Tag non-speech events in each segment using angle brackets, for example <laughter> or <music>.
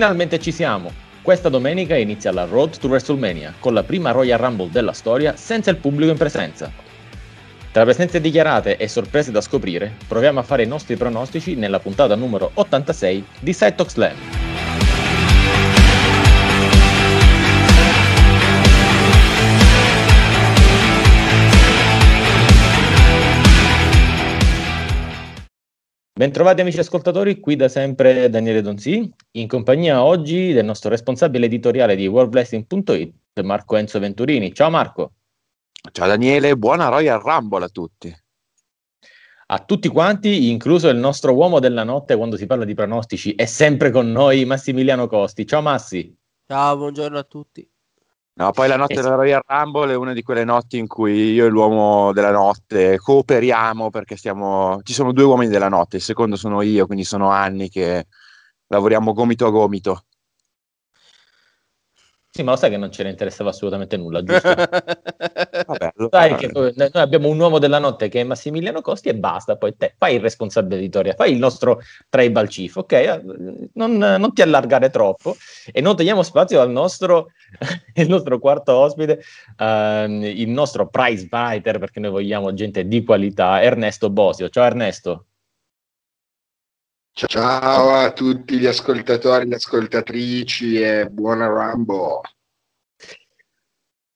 Finalmente ci siamo! Questa domenica inizia la Road to WrestleMania con la prima Royal Rumble della storia senza il pubblico in presenza. Tra presenze dichiarate e sorprese da scoprire, proviamo a fare i nostri pronostici nella puntata numero 86 di Side Talk Slam. Bentrovati amici ascoltatori, qui da sempre Daniele Donzi, in compagnia oggi del nostro responsabile editoriale di worldblessing.it, Marco Enzo Venturini. Ciao Marco. Ciao Daniele, buona Royal Rumble a tutti. A tutti quanti, incluso il nostro uomo della notte quando si parla di pronostici, è sempre con noi Massimiliano Costi. Ciao Massi. Ciao, buongiorno a tutti. No, poi la notte es- della Royal Rumble è una di quelle notti in cui io e l'uomo della notte cooperiamo perché stiamo... ci sono due uomini della notte, il secondo sono io, quindi sono anni che lavoriamo gomito a gomito. Sì, ma lo sai che non ce ne interessava assolutamente nulla, giusto? <laughs> Vabbè, sai che noi abbiamo un uomo della notte che è Massimiliano Costi e basta, poi te fai il responsabile editoria, fai il nostro tribal chief, ok? Non, non ti allargare troppo e non togliamo spazio al nostro, <laughs> il nostro quarto ospite, uh, il nostro prize fighter, perché noi vogliamo gente di qualità, Ernesto Bosio. Ciao Ernesto. Ciao a tutti gli ascoltatori e le ascoltatrici e buona Rumble.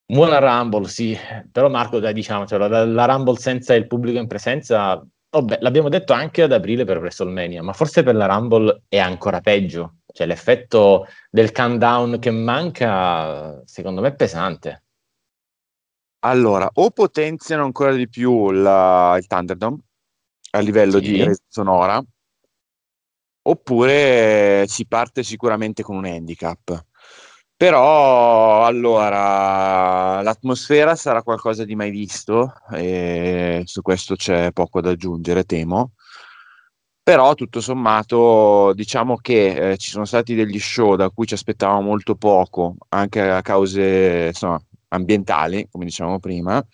Buona Rumble, sì, però Marco, dai, diciamocelo, la, la Rumble senza il pubblico in presenza, vabbè, l'abbiamo detto anche ad aprile per WrestleMania, ma forse per la Rumble è ancora peggio, cioè l'effetto del countdown che manca, secondo me è pesante. Allora, o potenziano ancora di più la, il Thunderdome a livello sì. di sonora, oppure si parte sicuramente con un handicap. Però allora l'atmosfera sarà qualcosa di mai visto e su questo c'è poco da aggiungere, temo. Però tutto sommato diciamo che eh, ci sono stati degli show da cui ci aspettavamo molto poco, anche a cause insomma, ambientali, come dicevamo prima,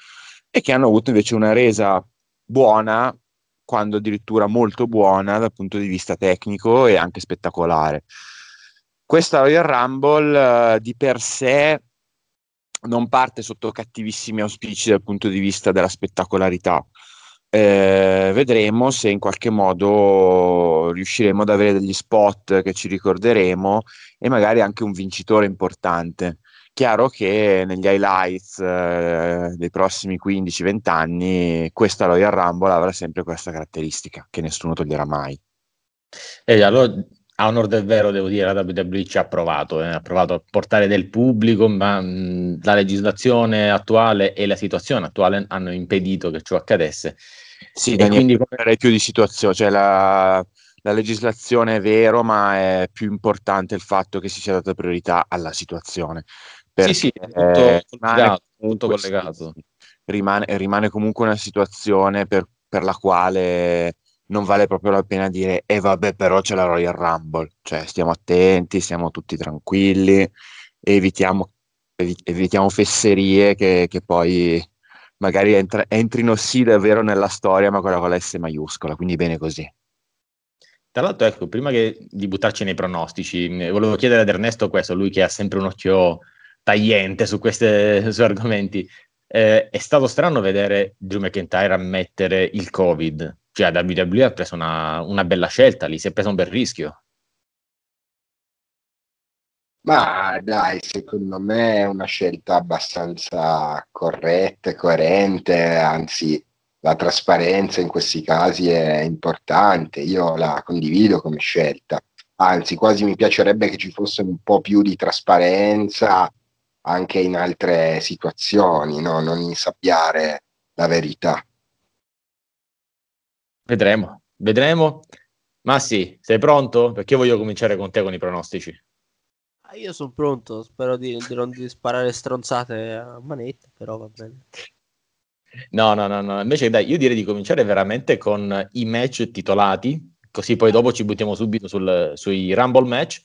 e che hanno avuto invece una resa buona quando addirittura molto buona dal punto di vista tecnico e anche spettacolare. Questa Royal Rumble uh, di per sé non parte sotto cattivissimi auspici dal punto di vista della spettacolarità. Eh, vedremo se in qualche modo riusciremo ad avere degli spot che ci ricorderemo e magari anche un vincitore importante. Chiaro che negli highlights eh, dei prossimi 15-20 anni questa Royal Rumble avrà sempre questa caratteristica che nessuno toglierà mai. E allora, a onor del vero, devo dire, la WWE ci ha provato, eh, ha provato a portare del pubblico, ma mh, la legislazione attuale e la situazione attuale hanno impedito che ciò accadesse. Sì, e quindi parlerei più di situazione, cioè la, la legislazione è vero, ma è più importante il fatto che si sia data priorità alla situazione sì, sì, è tutto, eh, collegato, tutto collegato. Rimane, rimane, comunque una situazione per, per, la quale non vale proprio la pena dire e eh, vabbè però c'è la Royal Rumble, cioè stiamo attenti, siamo tutti tranquilli, evitiamo, evitiamo fesserie che, che poi magari entra, entrino sì davvero nella storia ma quella con la S maiuscola, quindi bene così. Tra l'altro, ecco, prima che, di buttarci nei pronostici, volevo chiedere ad Ernesto questo, lui che ha sempre un occhio tagliente su questi <laughs> argomenti. Eh, è stato strano vedere Drew McIntyre ammettere il Covid, cioè la WWE ha preso una, una bella scelta lì, si è preso un bel rischio. Ma dai, secondo me è una scelta abbastanza corretta e coerente, anzi la trasparenza in questi casi è importante, io la condivido come scelta, anzi quasi mi piacerebbe che ci fosse un po' più di trasparenza anche in altre situazioni, no? non insabbiare la verità. Vedremo, vedremo. Ma sì, sei pronto? Perché io voglio cominciare con te con i pronostici. Ah, io sono pronto, spero di, di non di sparare stronzate a manetta, però va bene. No, no, no, no, invece dai, io direi di cominciare veramente con i match titolati, così poi dopo ci buttiamo subito sul, sui Rumble match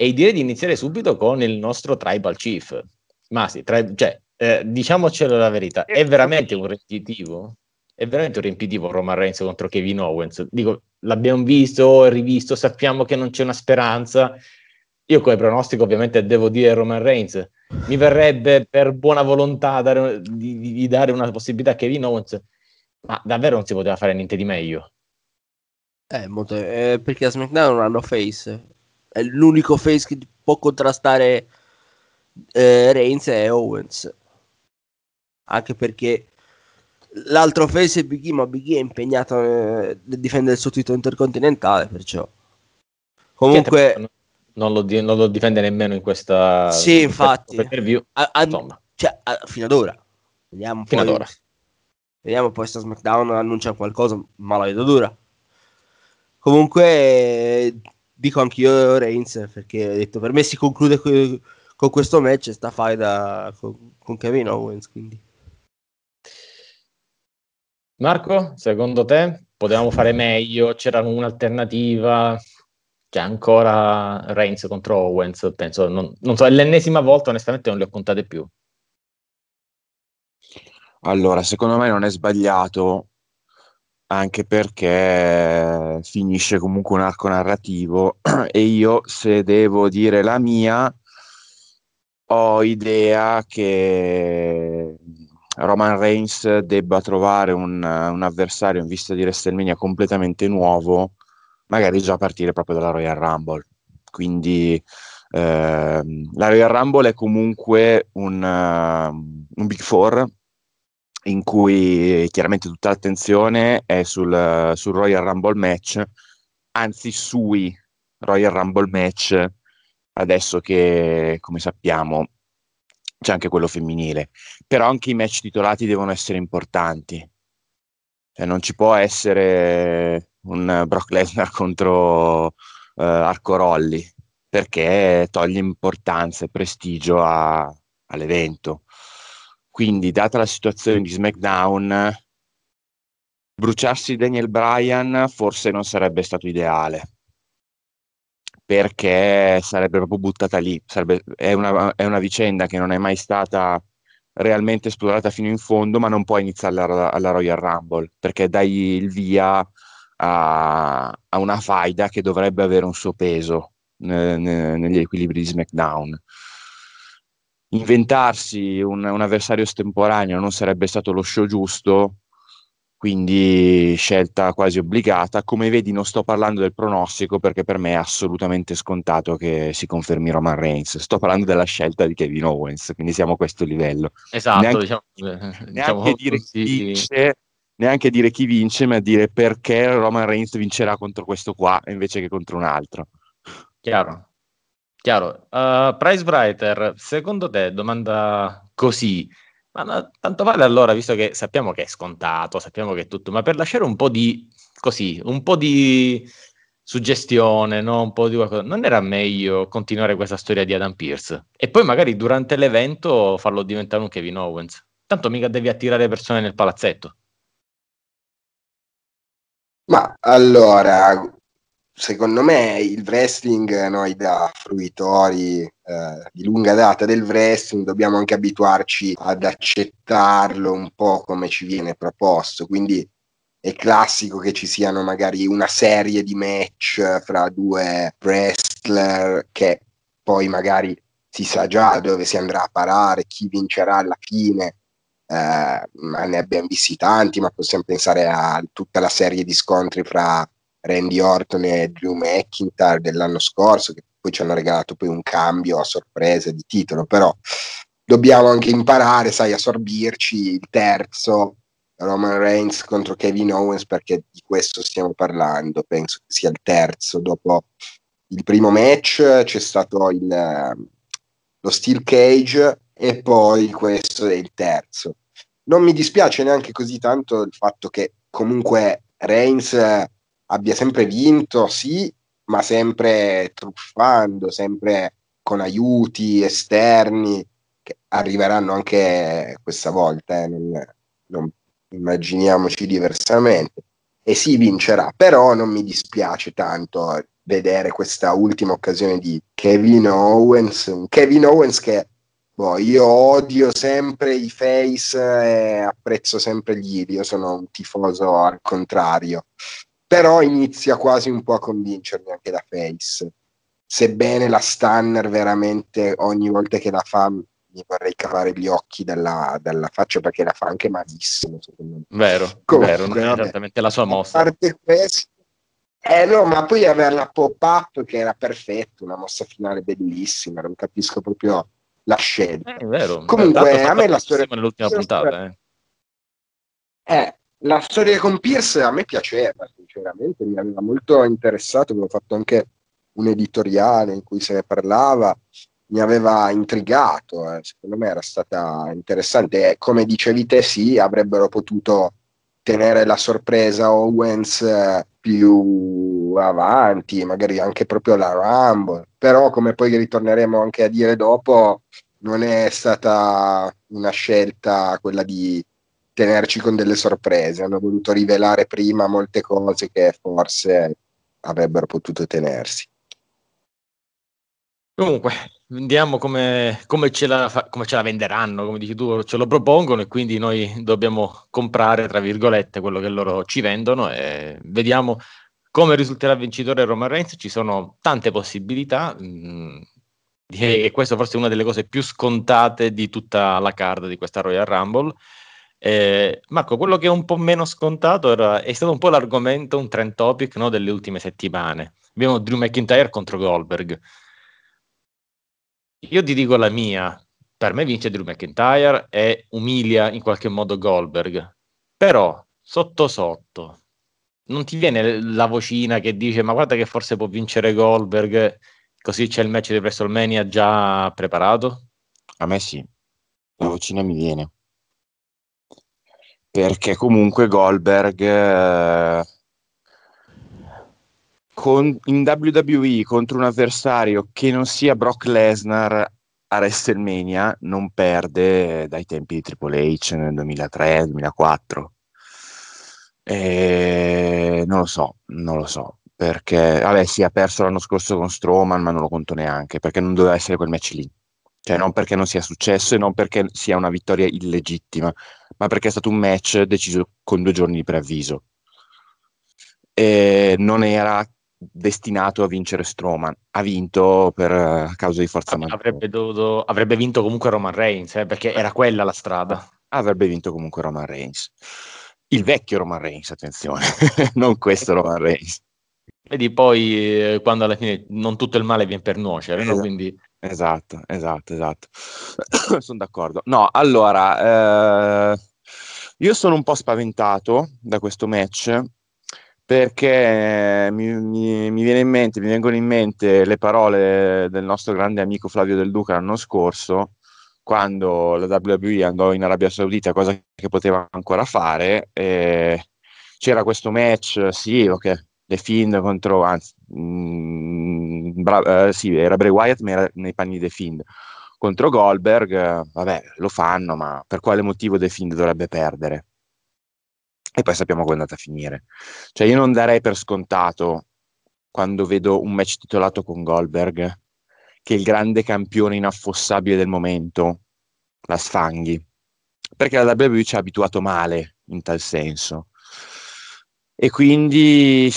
e direi di iniziare subito con il nostro Tribal Chief. Ma sì, tri- cioè, eh, diciamocelo la verità, è veramente un riempitivo? È veramente un riempitivo Roman Reigns contro Kevin Owens? Dico, l'abbiamo visto, rivisto, sappiamo che non c'è una speranza, io come pronostico ovviamente devo dire Roman Reigns. Mi verrebbe per buona volontà dare, di, di, dare una possibilità a Kevin Owens, ma davvero non si poteva fare niente di meglio. Eh, molto, eh, perché a SmackDown non hanno face. È l'unico face che può contrastare eh, Reigns e Owens. Anche perché l'altro face è Big E, ma Big E è impegnato a difendere il suo titolo intercontinentale, perciò... Comunque... Non lo, non lo, difende nemmeno in questa... Sì, infatti. A, a, cioè, a, fino ad ora. Vediamo fino poi, ad ora. Vediamo poi se SmackDown annuncia qualcosa, ma la vedo dura. Comunque, dico anch'io Reigns, perché ho detto, per me si conclude con questo match sta faida con, con Kevin Owens, quindi... Marco, secondo te potevamo fare meglio? C'era un'alternativa? C'è ancora Reigns contro Owens? Penso, non, non so, è l'ennesima volta, onestamente non le ho contate più. Allora, secondo me non è sbagliato, anche perché finisce comunque un arco narrativo <clears throat> e io, se devo dire la mia, ho idea che Roman Reigns debba trovare un, un, avversario in vista di WrestleMania completamente nuovo, magari già a partire proprio dalla Royal Rumble. Quindi eh, la Royal Rumble è comunque un, uh, un Big Four in cui chiaramente tutta l'attenzione è sul, sul Royal Rumble match, anzi sui Royal Rumble match, adesso che come sappiamo c'è anche quello femminile, però anche i match titolati devono essere importanti. Cioè, non ci può essere un Brock Lesnar contro uh, Arco Rolli perché toglie importanza e prestigio a, all'evento. Quindi, data la situazione di SmackDown, bruciarsi Daniel Bryan forse non sarebbe stato ideale perché sarebbe proprio buttata lì. Sarebbe, è, una, è, una, vicenda che non è mai stata realmente esplorata fino in fondo, ma non può iniziare alla, alla Royal Rumble, perché dai il via a, a, una faida che dovrebbe avere un suo peso ne, negli equilibri di SmackDown. Inventarsi un, un avversario estemporaneo non sarebbe stato lo show giusto, quindi scelta quasi obbligata. Come vedi non sto parlando del pronostico perché per me è assolutamente scontato che si confermi Roman Reigns, sto parlando della scelta di Kevin Owens, quindi siamo a questo livello. Esatto, neanche, diciamo, <laughs> neanche, diciamo dire chi vince, neanche dire chi vince, ma dire perché Roman Reigns vincerà contro questo qua invece che contro un altro. Chiaro. Chiaro. Uh, Price Brighter, secondo te, domanda così, ma no, tanto vale allora, visto che sappiamo che è scontato, sappiamo che è tutto, ma per lasciare un po' di così, un po' di suggestione, no? un po' di qualcosa, non era meglio continuare questa storia di Adam Pierce e poi magari durante l'evento farlo diventare un Kevin Owens? Tanto mica devi attirare persone nel palazzetto. Ma allora, secondo me il wrestling, noi da fruitori eh, di lunga data del wrestling, dobbiamo anche abituarci ad accettarlo un po' come ci viene proposto. Quindi è classico che ci siano magari una serie di match fra due wrestler che poi magari si sa già dove si andrà a parare, chi vincerà alla fine. Eh, ne abbiamo visti tanti, ma possiamo pensare a tutta la serie di scontri fra Randy Orton e Drew McIntyre dell'anno scorso, che poi ci hanno regalato poi un cambio a sorpresa di titolo, però dobbiamo anche imparare, sai, a sorbirci il terzo Roman Reigns contro Kevin Owens perché di questo stiamo parlando, penso che sia il terzo dopo il primo match c'è stato il, lo Steel Cage e poi questo è il terzo. Non mi dispiace neanche così tanto il fatto che comunque Reigns abbia sempre vinto, sì, ma sempre truffando, sempre con aiuti esterni che arriveranno anche questa volta, eh, non, non immaginiamoci diversamente. E sì, vincerà, però non mi dispiace tanto vedere questa ultima occasione di Kevin Owens, Kevin Owens che boh, io odio sempre i face e apprezzo sempre gli ili, io sono un tifoso al contrario però inizia quasi un po' a convincermi anche da Face. sebbene la Stanner veramente ogni volta che la fa mi vorrei cavare gli occhi dalla, dalla faccia perché la fa anche malissimo vero, Comunque, vero non è esattamente la sua mossa a parte questo eh no, ma poi averla pop-up che era perfetto, una mossa finale bellissima, non capisco proprio la scelta. Eh, è vero. Comunque, a me la storia nell'ultima puntata, eh. eh. la storia con Pierce a me piaceva, sinceramente, mi aveva molto interessato, avevo fatto anche un editoriale in cui se ne parlava, mi aveva intrigato, eh. secondo me era stata interessante. E come dicevi te, sì, avrebbero potuto tenere la sorpresa Owens eh, più avanti, magari anche proprio la Rumble, però come poi ritorneremo anche a dire dopo, non è stata una scelta quella di tenerci con delle sorprese, hanno voluto rivelare prima molte cose che forse avrebbero potuto tenersi. Comunque, vediamo come, come, ce la, come, ce la, venderanno, come dici tu, ce lo propongono e quindi noi dobbiamo comprare, tra virgolette, quello che loro ci vendono e vediamo come risulterà vincitore Roman Reigns. Ci sono tante possibilità mh, mm, e questa forse è una delle cose più scontate di tutta la card di questa Royal Rumble. Eh, Marco, quello che è un po' meno scontato era, è stato un po' l'argomento, un trend topic no, delle ultime settimane. Abbiamo Drew McIntyre contro Goldberg io ti dico la mia, per me vince Drew McIntyre e umilia in qualche modo Goldberg, però sotto sotto non ti viene la vocina che dice ma guarda che forse può vincere Goldberg così c'è il match di WrestleMania già preparato? A me sì, la vocina mi viene. Perché comunque Goldberg eh, con, in WWE contro un avversario che non sia Brock Lesnar a WrestleMania non perde dai tempi di Triple H nel 2003-2004. E non lo so, non lo so, perché vabbè sì, ha perso l'anno scorso con Strowman, ma non lo conto neanche, perché non doveva essere quel match lì. Cioè non perché non sia successo e non perché sia una vittoria illegittima, ma perché è stato un match deciso con due giorni di preavviso. E non era destinato a vincere Strowman. Ha vinto per uh, causa di forza maggiore. Avrebbe, dovuto, avrebbe vinto comunque Roman Reigns, eh, perché era quella la strada. Avrebbe vinto comunque Roman Reigns. Il vecchio Roman Reigns, attenzione, <laughs> non questo Roman Reigns. Vedi, poi eh, quando alla fine non tutto il male viene per nuocere, esatto. no? Quindi... esatto, esatto, esatto. <coughs> sono d'accordo. No, allora, eh, io sono un po' spaventato da questo match perché mi, mi, mi, viene in mente, mi vengono in mente le parole del nostro grande amico Flavio Del Duca l'anno scorso, quando la WWE andò in Arabia Saudita, cosa che poteva ancora fare, c'era questo match, sì, ok, The Fiend contro, anzi, mh, mm, bra- eh, sì, era Bray Wyatt, ma era nei panni di The Fiend, contro Goldberg, vabbè, lo fanno, ma per quale motivo The Fiend dovrebbe perdere? e poi sappiamo come è andata a finire. Cioè io non darei per scontato quando vedo un match titolato con Goldberg che il grande campione inaffossabile del momento la sfanghi, perché la WWE ci ha abituato male in tal senso. E quindi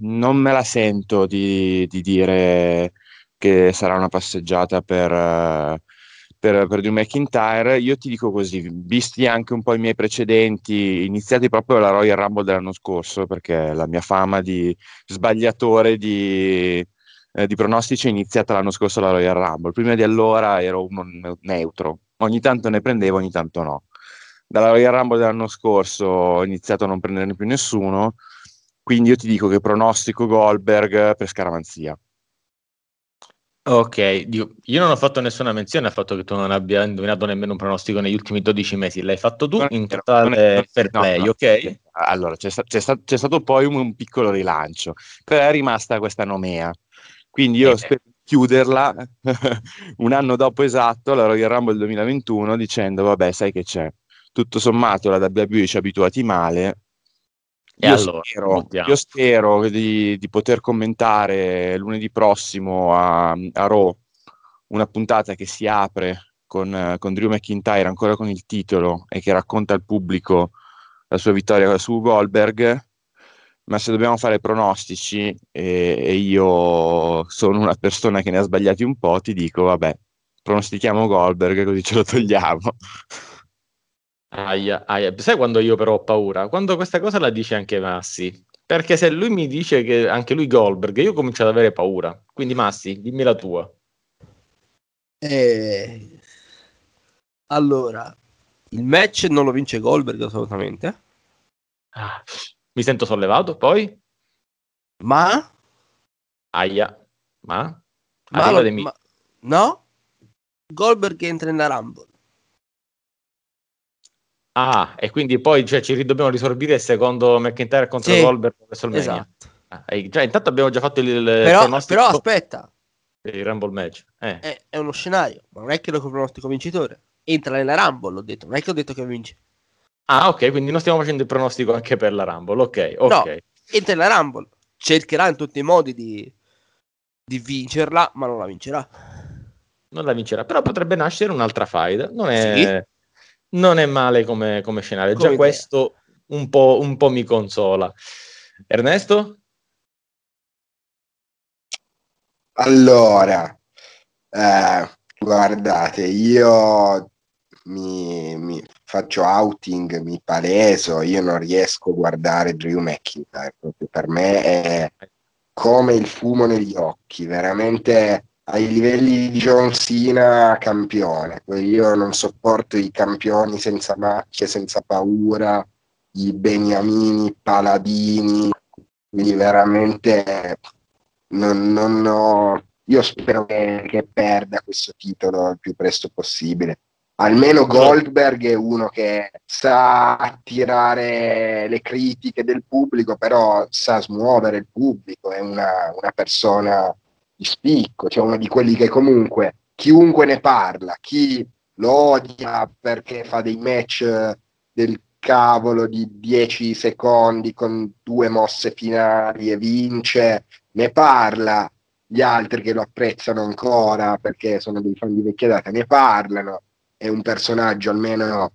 non me la sento di, di dire che sarà una passeggiata per, uh, per, per Drew McIntyre. Io ti dico così, visti anche un po' i miei precedenti, iniziati proprio alla Royal Rumble dell'anno scorso, perché la mia fama di sbagliatore di, eh, di pronostici è iniziata l'anno scorso alla Royal Rumble. Prima di allora ero uno neutro, ogni tanto ne prendevo, ogni tanto no. Dalla Royal Rumble dell'anno scorso ho iniziato a non prenderne più nessuno, quindi io ti dico che pronostico Goldberg per scaramanzia. Ok, io non ho fatto nessuna menzione al fatto che tu non abbia indovinato nemmeno un pronostico negli ultimi 12 mesi, l'hai fatto tu in totale fair play, no, no. ok? Allora, c'è, c'è, stato, c'è, stato, poi un, un, piccolo rilancio, però è rimasta questa nomea, quindi io eh. spero di chiuderla <laughs> un anno dopo esatto, la Royal Rumble 2021, dicendo, vabbè, sai che c'è, tutto sommato la WWE ci ha abituati male, io, allora, spero, io, spero, di, di, poter commentare lunedì prossimo a, a Raw una puntata che si apre con, con, Drew McIntyre ancora con il titolo e che racconta al pubblico la sua vittoria su Goldberg ma se dobbiamo fare pronostici e, e, io sono una persona che ne ha sbagliati un po', ti dico, vabbè, pronostichiamo Goldberg così ce lo togliamo. Aia, aia. Sai quando io però ho paura? Quando questa cosa la dice anche Massi. Perché se lui mi dice che anche lui Goldberg, io comincio ad avere paura. Quindi Massi, dimmi la tua. Eh... Allora, il match non lo vince Goldberg assolutamente. Ah, mi sento sollevato, poi? Ma? Aia, ma? ma, lo, ma... No? Goldberg entra nella Rumble. Ah, e quindi poi cioè, ci dobbiamo risorbire secondo McIntyre contro sì, Goldberg. Esatto. Ah, cioè, intanto abbiamo già fatto il, però, però aspetta. il Rumble match eh. è, è, uno scenario ma non è che lo pronostico vincitore. Entra nella Rumble ho detto non è che ho detto che vince. Ah ok quindi non stiamo facendo il pronostico anche per la Rumble ok ok. No, entra nella Rumble cercherà in tutti i modi di, di vincerla ma non la vincerà. Non la vincerà però potrebbe nascere un'altra fight non è sì non è male come, come scenario. Come Già idea. questo un po', un po' mi consola. Ernesto? Allora, eh, guardate, io mi, mi, faccio outing, mi paleso, io non riesco a guardare Drew McIntyre, proprio per me è come il fumo negli occhi, veramente ai livelli di John Cena campione. Io non sopporto i campioni senza macchie, senza paura, i beniamini, paladini, quindi veramente non, non ho... Io spero che, che, perda questo titolo il più presto possibile. Almeno Goldberg è uno che sa attirare le critiche del pubblico, però sa smuovere il pubblico, è una, una persona di spicco, cioè uno di quelli che comunque chiunque ne parla, chi lo odia perché fa dei match del cavolo di 10 secondi con due mosse finali e vince, ne parla, gli altri che lo apprezzano ancora perché sono dei fan di vecchia data, ne parlano, è un personaggio almeno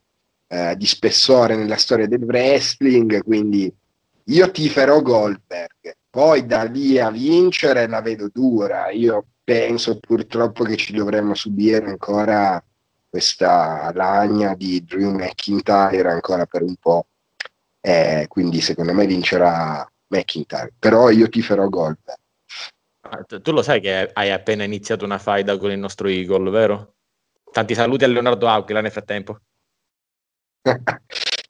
eh, di spessore nella storia del wrestling, quindi io tiferò Goldberg, poi da lì a vincere la vedo dura. Io penso purtroppo che ci dovremmo subire ancora questa lagna di Drew McIntyre ancora per un po'. Eh, quindi secondo me vincerà McIntyre. Però io ti farò gol. Ah, tu lo sai che hai appena iniziato una faida con il nostro Eagle, vero? Tanti saluti a Leonardo Auchila nel frattempo. <laughs>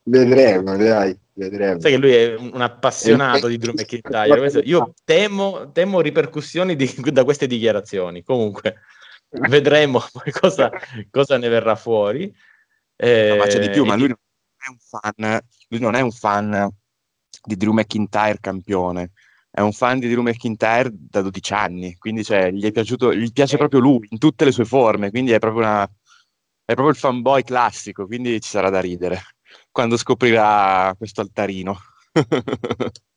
vedremo, dai vedremo. Sai che lui è un appassionato di Drew McIntyre. Io temo, temo ripercussioni di, <laughs> da queste dichiarazioni. Comunque, vedremo <laughs> poi cosa, cosa ne verrà fuori. Eh, no, ma c'è di più, ma lui non è un fan, lui non è un fan di Drew McIntyre campione. È un fan di Drew McIntyre da 12 anni, quindi cioè, gli, è piaciuto, gli piace proprio lui in tutte le sue forme, quindi è proprio, una, è proprio il fanboy classico, quindi ci sarà da ridere quando scoprirà questo altarino. <laughs>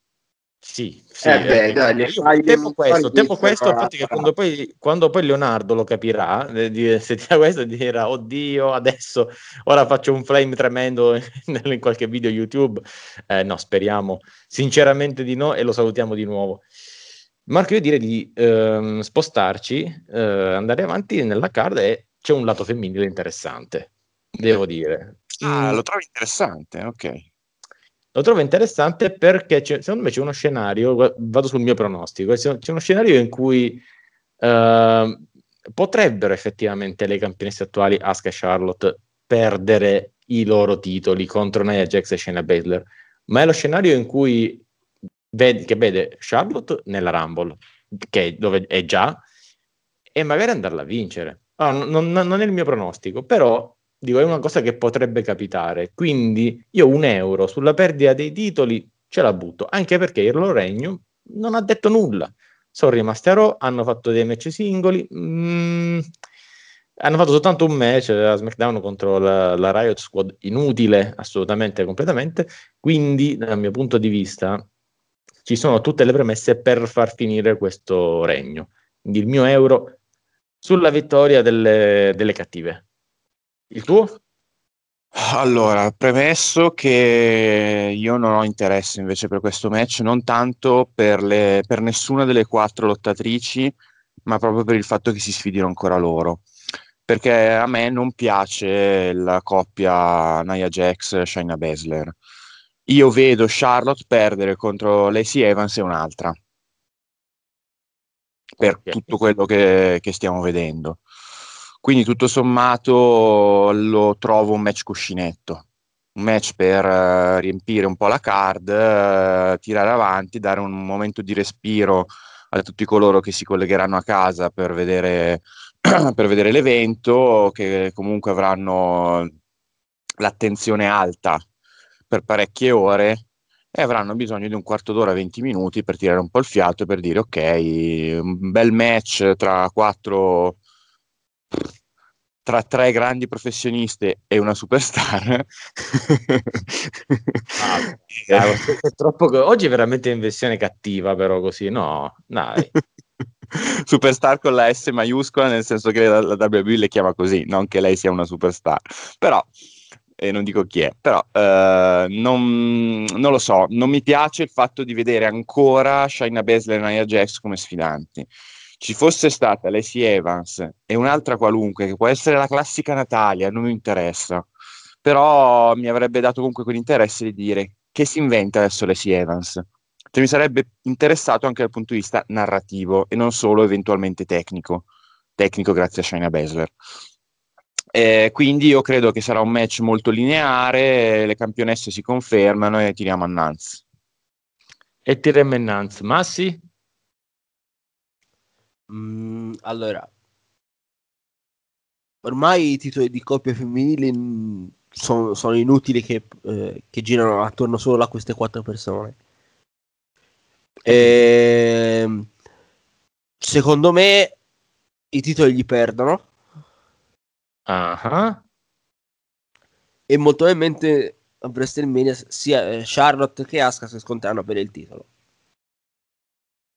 Sì, sì eh beh, eh, dai, fai, temo questo, temo questo infatti che quando poi, quando poi, Leonardo lo capirà, eh, sentirà questo e dirà, oddio, adesso ora faccio un flame tremendo <laughs> in qualche video YouTube. Eh, no, speriamo sinceramente di no e lo salutiamo di nuovo. Marco, io direi di ehm, spostarci, eh, andare avanti nella card e c'è un lato femminile interessante, devo dire. Ah, lo trovo interessante, ok. Lo trovo interessante perché secondo me c'è uno scenario, vado sul mio pronostico, c'è uno scenario in cui uh, potrebbero effettivamente le campionesse attuali, Asuka e Charlotte, perdere i loro titoli contro Nia Jax e Shayna Baszler, ma è lo scenario in cui vede, che vede Charlotte nella Rumble, che dove è già, e magari andarla a vincere. Oh, non, non, è il mio pronostico, però dico, è una cosa che potrebbe capitare. Quindi io un euro sulla perdita dei titoli ce la butto, anche perché il loro regno non ha detto nulla. Sono rimasti a Raw, hanno fatto dei match singoli, mm, hanno fatto soltanto un match a SmackDown contro la, la, Riot Squad, inutile assolutamente, completamente. Quindi, dal mio punto di vista, ci sono tutte le premesse per far finire questo regno. Quindi il mio euro sulla vittoria delle, delle cattive. Il tuo? Allora, premesso che io non ho interesse invece per questo match, non tanto per, le, per nessuna delle quattro lottatrici, ma proprio per il fatto che si sfidino ancora loro. Perché a me non piace la coppia Nia Jax-Shaina Baszler. Io vedo Charlotte perdere contro Lacey Evans e un'altra. Per okay. tutto quello che, che stiamo vedendo. Quindi tutto sommato lo trovo un match cuscinetto, un match per uh, riempire un po' la card, uh, tirare avanti, dare un momento di respiro a tutti coloro che si collegheranno a casa per vedere, <clears throat> per vedere l'evento, che comunque avranno l'attenzione alta per parecchie ore e avranno bisogno di un quarto d'ora, 20 minuti per tirare un po' il fiato e per dire ok, un bel match tra quattro tra tre grandi professioniste e una superstar. ah, <laughs> è troppo... Oggi è veramente in versione cattiva, però così, no, dai. <laughs> superstar con la S maiuscola, nel senso che la, la WWE le chiama così, non che lei sia una superstar. Però, e non dico chi è, però uh, non, non, lo so, non mi piace il fatto di vedere ancora Shaina Baszler e Nia Jax come sfidanti ci fosse stata Lacey Evans e un'altra qualunque, che può essere la classica Natalia, non mi interessa, però mi avrebbe dato comunque quell'interesse di dire che si inventa adesso Lacey Evans. Cioè, mi sarebbe interessato anche dal punto di vista narrativo e non solo eventualmente tecnico, tecnico grazie a Shayna Baszler. Eh, quindi io credo che sarà un match molto lineare, le campionesse si confermano e tiriamo a Nance. E tiriamo a Nance. Massi? Mm, allora, ormai i titoli di coppia femminili mm, sono, sono inutili che, eh, che, girano attorno solo a queste quattro persone. E, ehm, secondo me i titoli gli perdono. Uh-huh. E molto probabilmente a WrestleMania sia eh, Charlotte che Asuka si scontrano per il titolo.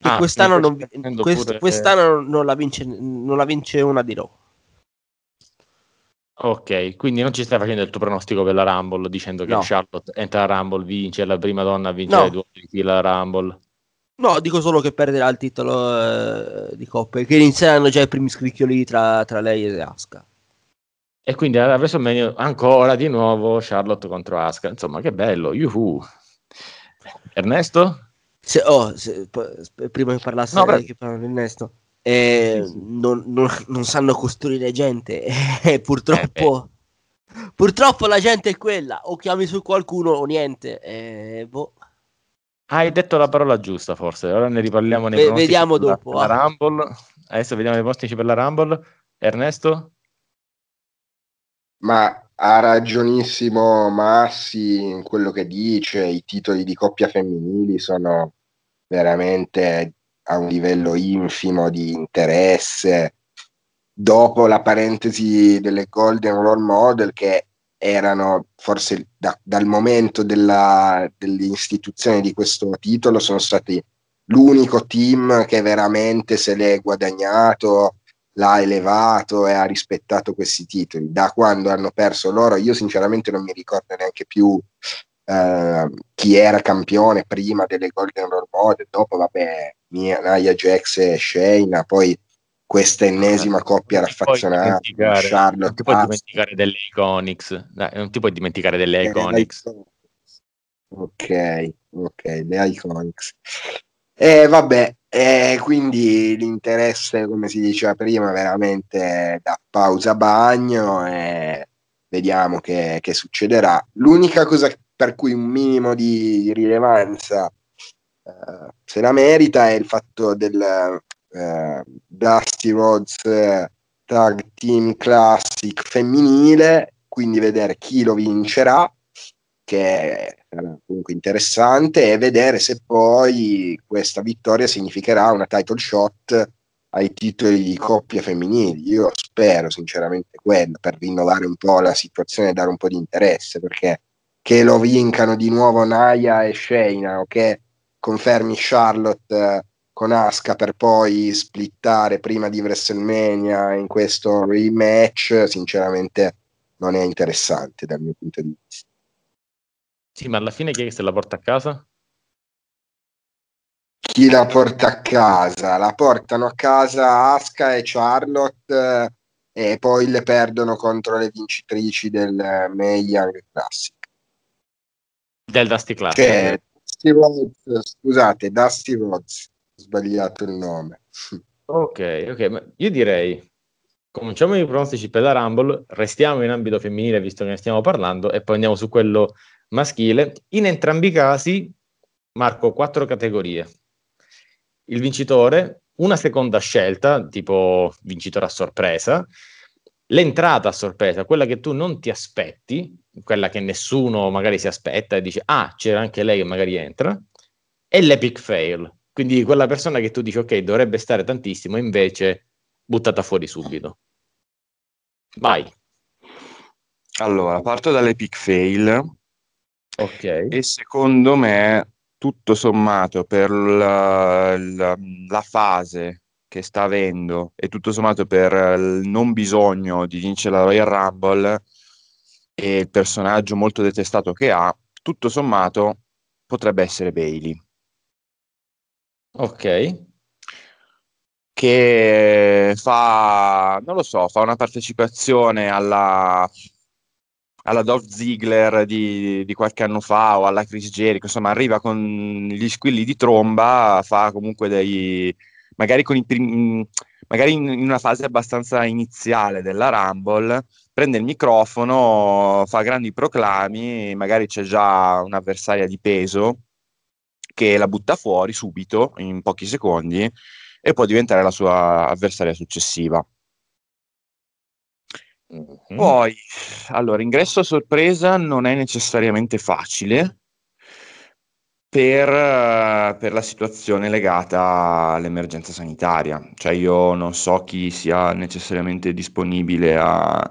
Ah, quest'anno, non, quest, pure... quest'anno non, la vince, non la vince una di Raw. Ok, quindi non ci stai facendo il tuo pronostico per la Rumble dicendo che no. Charlotte entra la Rumble, vince, la prima donna a vincere no. due volte la Rumble. No, dico solo che perderà il titolo eh, di coppe, che inizieranno già i primi scricchioli tra, tra lei e Asuka. E quindi adesso ancora di nuovo Charlotte contro Asuka. Insomma, che bello, yuhu. Ernesto? Se, oh, se, prima che parlasse no, che parlano Ernesto, eh, non, non, non, sanno costruire gente <laughs> e purtroppo, eh, purtroppo la gente è quella, o chiami su qualcuno o niente. Eh, boh. Hai detto la parola giusta, forse. Ora ne riparliamo nei Ve- Vediamo dopo. La, la Rumble. Adesso vediamo i pronostici per la Rumble. Ernesto? Ma ha ragionissimo Massi in quello che dice. I titoli di coppia femminili sono veramente a un livello infimo di interesse. Dopo la parentesi delle Golden Role Model, che erano forse da, dal momento della, dell'istituzione di questo titolo, sono stati l'unico team che veramente se l'è guadagnato, l'ha elevato e ha rispettato questi titoli. Da quando hanno perso loro, io sinceramente non mi ricordo neanche più Uh, chi era campione prima delle Golden Role Model, dopo vabbè, Mia, Naya Jax e Shayna, poi questa ennesima coppia raffazzonata Charlotte non ti puoi dimenticare delle Iconics Dai, non ti puoi dimenticare delle eh, Iconics. Ok ok le Iconics. E eh, vabbè eh, quindi l'interesse come si diceva prima veramente da pausa bagno e vediamo che, che succederà. L'unica cosa per cui un minimo di rilevanza uh, se la merita è il fatto del uh, Dusty Rhodes uh, Tag Team Classic femminile, quindi vedere chi lo vincerà, che è comunque interessante, e vedere se poi questa vittoria significherà una title shot ai titoli di coppia femminili. Io spero sinceramente quello per rinnovare un po' la situazione e dare un po' di interesse perché che lo vincano di nuovo Naya e Shayna o che confermi Charlotte eh, con Asuka per poi splittare prima di WrestleMania in questo rematch, sinceramente non è interessante dal mio punto di vista. Sì, ma alla fine chi è che se la porta a casa? Chi la porta a casa? La portano a casa Aska e Charlotte eh, e poi le perdono contro le vincitrici del May Young Classic. Del Dusty Classic. Che Dusty Rhodes, scusate, Dusty Rhodes, ho sbagliato il nome. Ok, ok, ma io direi cominciamo i pronostici per la Rumble, restiamo in ambito femminile visto che ne stiamo parlando e poi andiamo su quello maschile. In entrambi i casi marco quattro categorie. Il vincitore, una seconda scelta, tipo vincitore a sorpresa, l'entrata a sorpresa, quella che tu non ti aspetti, quella che nessuno magari si aspetta e dice ah c'era anche lei che magari entra, e l'epic fail, quindi quella persona che tu dici ok dovrebbe stare tantissimo, invece buttata fuori subito. Vai. Allora, parto dall'epic fail. Ok. E secondo me, tutto sommato, per la, la, la fase che sta avendo e tutto sommato per il non bisogno di vincere la Royal Rumble e il personaggio molto detestato che ha, tutto sommato potrebbe essere Bailey. Ok che fa, non lo so, fa una partecipazione alla, alla Dolph Ziggler di, di, qualche anno fa o alla Chris Jericho, insomma arriva con gli squilli di tromba, fa comunque dei, magari, primi, magari in, in una fase abbastanza iniziale della Rumble, prende il microfono, fa grandi proclami, magari c'è già un'avversaria di peso che la butta fuori subito, in pochi secondi, e può diventare la sua avversaria successiva. Mm-hmm. Poi, allora, ingresso a sorpresa non è necessariamente facile per, per, la situazione legata all'emergenza sanitaria. Cioè io non so chi sia necessariamente disponibile a,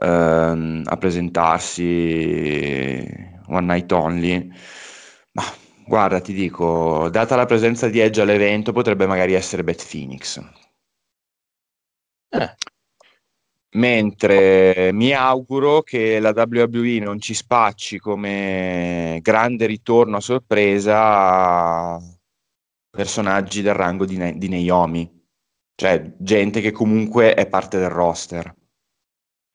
ehm, a presentarsi one night only, ma Guarda, ti dico, data la presenza di Edge all'evento, potrebbe magari essere Beth Phoenix. Eh. Mentre mi auguro che la WWE non ci spacci come grande ritorno a sorpresa personaggi del rango di, di Naomi, cioè gente che comunque è parte del roster.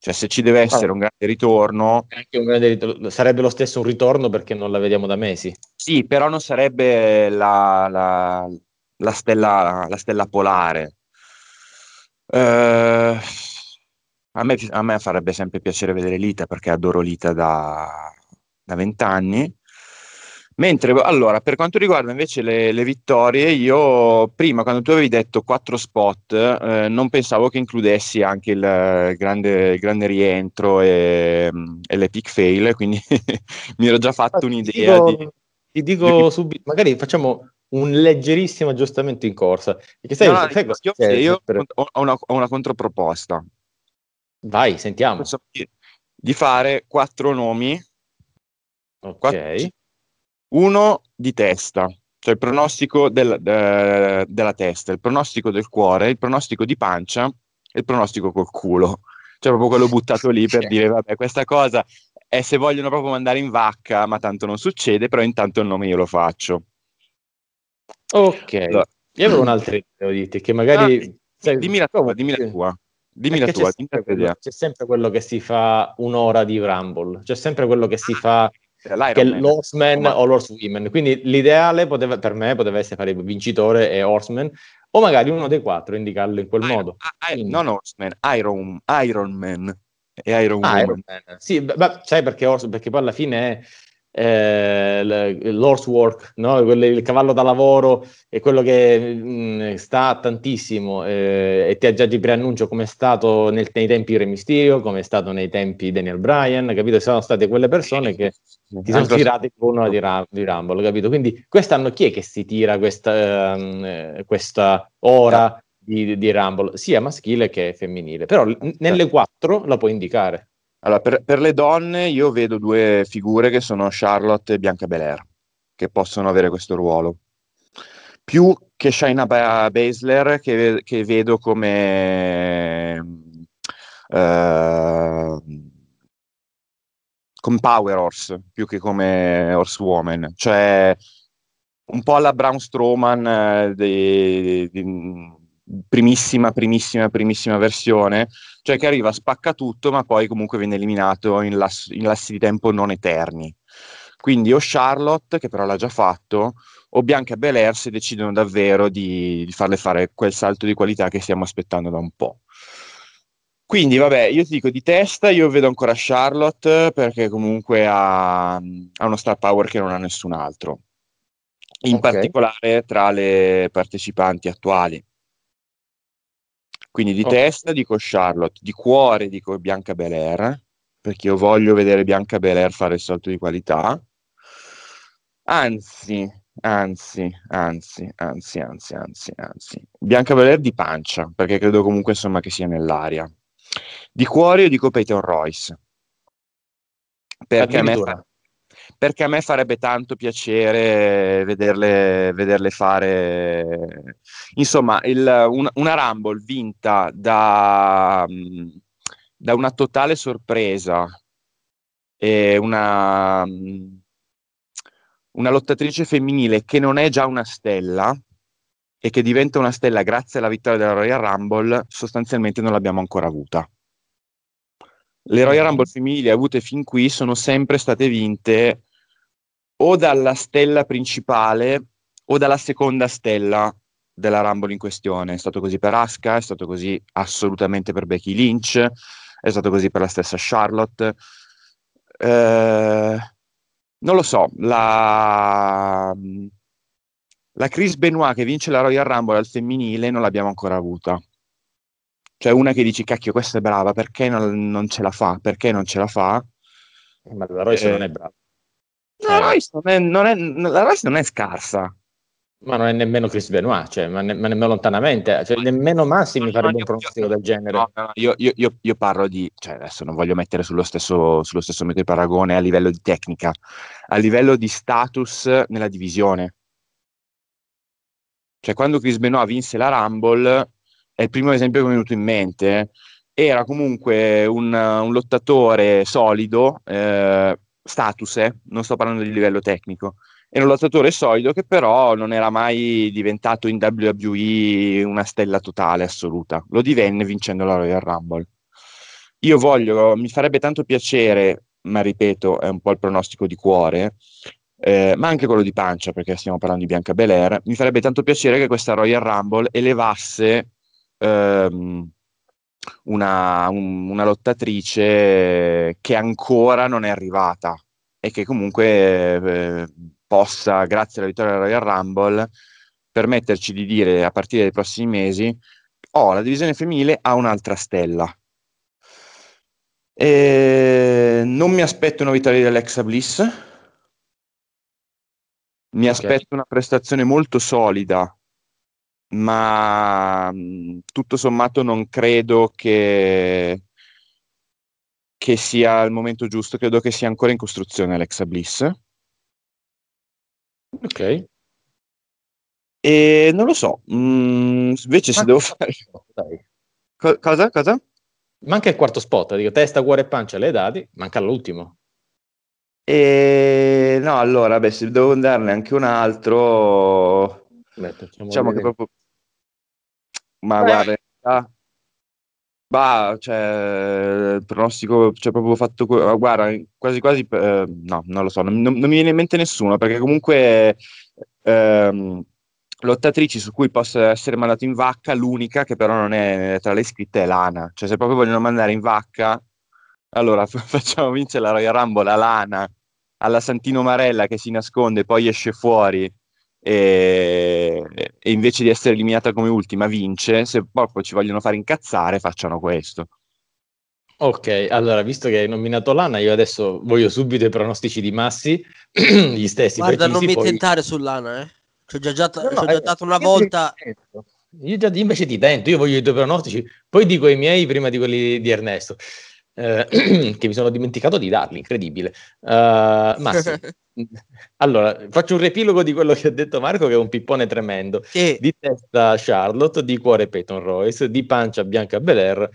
Cioè, se ci deve essere un grande ritorno. Un grande ritorno. Sarebbe lo stesso un ritorno perché non la vediamo da mesi. Sì, però non sarebbe la, la, la, stella, la stella, polare. Uh, a, me, a, me, farebbe sempre piacere vedere Lita perché adoro Lita da vent'anni. Mentre, allora, per quanto riguarda invece le, le, vittorie, io prima, quando tu avevi detto quattro spot, eh, non pensavo che includessi anche il grande, il grande rientro e, e l'epic fail, quindi <laughs> mi ero già fatto un'idea. Ti dico, di, ti dico di... subito, magari facciamo un leggerissimo aggiustamento in corsa. Perché sai, no, no, sai io, io per... ho, una, ho, una, controproposta. Vai, sentiamo. Di, fare quattro nomi. Ok. Quattro, uno di testa, cioè il pronostico del, de, della testa, il pronostico del cuore, il pronostico di pancia e il pronostico col culo. Cioè proprio quello buttato lì per <laughs> dire, vabbè, questa cosa è se vogliono proprio mandare in vacca, ma tanto non succede, però intanto il nome io lo faccio. Ok. Allora. Io avevo un'altra idea, che magari... Ah, sai, dimmi la tua, dimmi la tua. Dimmi la tua, c'è, sempre quello, c'è sempre quello che si fa un'ora di Rumble, c'è sempre quello che si ah. fa che è l'Horseman o l'Horsewomen. Quindi l'ideale poteva, per me poteva essere fare vincitore e Horseman, o magari uno dei quattro indicarlo in quel Iron, modo. I, I, non Horseman, Iron, Iron Man e Iron, ah, Iron Man. Sì, beh, sai perché, perché poi alla fine è eh, l'horse work, no? il cavallo da lavoro è quello che mh, mm, sta tantissimo eh, e ti ha già di preannuncio come è stato nel, nei tempi Re Mysterio, come è stato nei tempi Daniel Bryan, capito? Sono state quelle persone che ti sono tirate con una di, di, Rumble, capito? Quindi quest'anno chi è che si tira questa, uh, questa ora di, di Rumble, sia maschile che femminile? Però nelle quattro la puoi indicare. Allora, per, per, le donne io vedo due figure che sono Charlotte e Bianca Belair, che possono avere questo ruolo. Più che Shaina Baszler, che, che vedo come... Uh, come Power Horse più che come Horsewoman, cioè un po' alla Brown Strowman eh, di, di, primissima, primissima, primissima versione, cioè che arriva, spacca tutto, ma poi comunque viene eliminato in, lass- in lassi di tempo non eterni. Quindi o Charlotte, che però l'ha già fatto, o Bianca Belair se decidono davvero di, di farle fare quel salto di qualità che stiamo aspettando da un po'. Quindi, vabbè, io ti dico di testa, io vedo ancora Charlotte perché comunque ha, ha uno star power che non ha nessun altro, in okay. particolare tra le partecipanti attuali. Quindi di okay. testa dico Charlotte, di cuore dico Bianca Belair, perché io voglio vedere Bianca Belair fare il salto di qualità. Anzi, anzi, anzi, anzi, anzi, anzi, anzi. Bianca Belair di pancia, perché credo comunque insomma che sia nell'aria. Di cuore io dico Peyton Royce. Perché a, me, perché a me farebbe tanto piacere vederle, vederle fare, insomma, il, un, una Rumble vinta da, da una totale sorpresa e una, una lottatrice femminile che non è già una stella e che diventa una stella grazie alla vittoria della Royal Rumble, sostanzialmente non l'abbiamo ancora avuta. Le Royal mm-hmm. Rumble femminili avute fin qui sono sempre state vinte o dalla stella principale o dalla seconda stella della Rumble in questione. È stato così per Asuka, è stato così assolutamente per Becky Lynch, è stato così per la stessa Charlotte. Eh, non lo so, la, la Chris Benoit che vince la Royal Rumble al femminile non l'abbiamo ancora avuta. Cioè una che dici, cacchio, questa è brava, perché non, non ce la fa? Perché non ce la fa? Ma la Royce eh, non è brava. La, eh. Royce non è, non è, la Royce non è scarsa. Ma non è nemmeno Chris Benoit, cioè, ma, ne, ma nemmeno lontanamente, cioè, nemmeno Massimi farebbe un pronostico del genere. No, no, io, io, io, io, parlo di, cioè adesso non voglio mettere sullo stesso, sullo stesso metro di paragone a livello di tecnica, a livello di status nella divisione. Cioè quando Chris Benoit vinse la Rumble, è il primo esempio che mi è venuto in mente, era comunque un, un lottatore solido, eh, status, eh, non sto parlando di livello tecnico, era un lottatore solido che però non era mai diventato in WWE una stella totale assoluta, lo divenne vincendo la Royal Rumble. Io voglio, mi farebbe tanto piacere, ma ripeto, è un po' il pronostico di cuore, eh, ma anche quello di pancia, perché stiamo parlando di Bianca Belair, mi farebbe tanto piacere che questa Royal Rumble elevasse ehm, una, un, una, lottatrice che ancora non è arrivata e che comunque eh, possa, grazie alla vittoria della Royal Rumble, permetterci di dire a partire dai prossimi mesi, oh, la divisione femminile ha un'altra stella. E non mi aspetto una vittoria dell'Exa Bliss, mi okay. aspetto una prestazione molto solida ma mhmm, tutto sommato non credo che, che sia il momento giusto, credo che sia ancora in costruzione Alexa Bliss. Ok. E non lo so, mm, invece se devo fare... <laughs> Co- cosa? Cosa? Manca il quarto spot, dico testa, cuore e pancia le dati, manca l'ultimo. E no, allora, beh, se devo darne anche un altro, Beh, diciamo che proprio ma Beh. guarda, ah, bah, cioè, il pronostico, cioè, proprio fatto, guarda, quasi quasi, eh, no, non lo so, non, non, mi viene in mente nessuno, perché comunque ehm, lottatrici su cui possa essere mandato in vacca, l'unica che però non è tra le iscritte è Lana, cioè se proprio vogliono mandare in vacca, allora <laughs> facciamo vincere la Royal Rumble a Lana, alla Santino Marella che si nasconde, poi esce fuori e, e, invece di essere eliminata come ultima vince, se proprio ci vogliono fare incazzare facciano questo. Ok, allora visto che hai nominato Lana, io adesso voglio subito i pronostici di Massi, <clears throat> gli stessi. Guarda, precisi, non mi poi... tentare sull'Lana, eh. Ci ho già, già, no, no, già eh, dato una volta. Io già invece ti tento, io voglio i tuoi pronostici, poi dico i miei prima di quelli di Ernesto, eh, <clears throat> che mi sono dimenticato di darli, incredibile. Uh, Massi, <laughs> Allora, faccio un riepilogo di quello che ha detto Marco, che è un pippone tremendo. Che... Di testa Charlotte, di cuore Peyton Royce, di pancia Bianca Belair,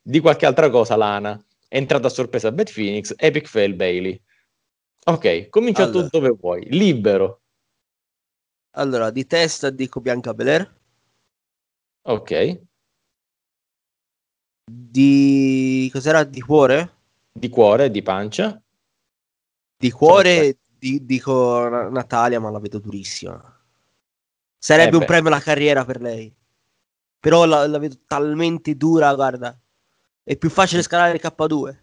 di qualche altra cosa Lana. entrata a sorpresa Beth Phoenix, Epic Fail Bailey. Ok, comincia allora. tu dove vuoi, libero. Allora, di testa dico Bianca Belair. Ok. Di... cos'era? Di cuore? Di cuore, di pancia. Di cuore di, dico Natalia, ma la vedo durissima. Sarebbe eh un premio alla carriera per lei. Però la, la, vedo talmente dura, guarda. È più facile scalare il K2,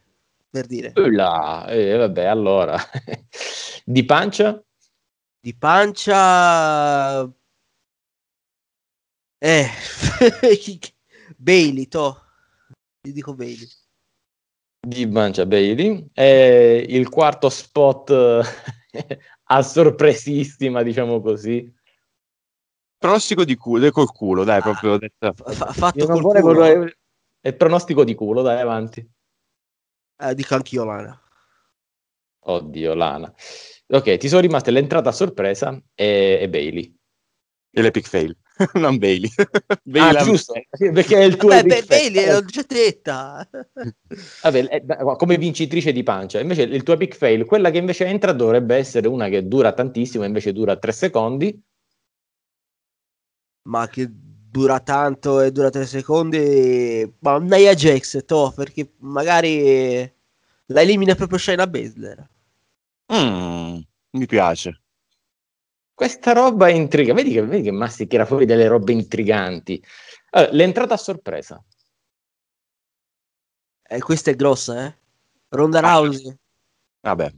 per dire. Là, eh, vabbè, allora. <laughs> di pancia? Di pancia... Eh, <laughs> Bailey, to. Ti dico Bailey. Di pancia Bailey. E il quarto spot <laughs> a sorpresissima, diciamo così. Pronostico di culo, col culo, dai, proprio detto. F- fatto col culo. È il pronostico di culo, dai, avanti. Eh, dico anch'io Lana. Oddio, Lana. Ok, ti sono rimaste l'entrata a sorpresa e, e Bailey. E l'epic fail, <laughs> non Bailey. Bailey ah, giusto, perché è il tuo Vabbè, epic Bailey l'ho già detta. <laughs> Vabbè, eh, come vincitrice di pancia. Invece il tuo epic fail, quella che invece entra dovrebbe essere una che dura tantissimo, invece dura tre secondi. Ma che dura tanto e dura tre secondi. Ma Nia Jax, to, perché magari la elimina proprio Shayna Baszler. Mm, mi piace. Questa roba è intriga. Vedi che, vedi che Massi tira fuori delle robe intriganti. Allora, l'entrata a sorpresa. Eh, questa è grossa, eh? Ronda ah. Rousey. Vabbè.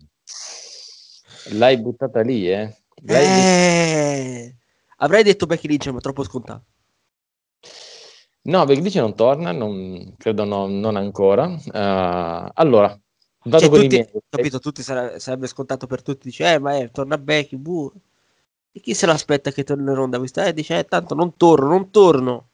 L'hai buttata lì, eh? L'hai eh... Avrei detto Becky Lynch, ma troppo scontato. No, Becky Lynch non torna, non, credo no, non ancora. Uh, allora, Vado cioè, con tutti, i miei. Capito, tutti sarebbe, sarebbe scontato per tutti. Dice, eh, ma è, torna Becky. Buh. E chi se l'aspetta che torni in ronda? Questa? Eh, dice, eh, tanto non torno, non torno.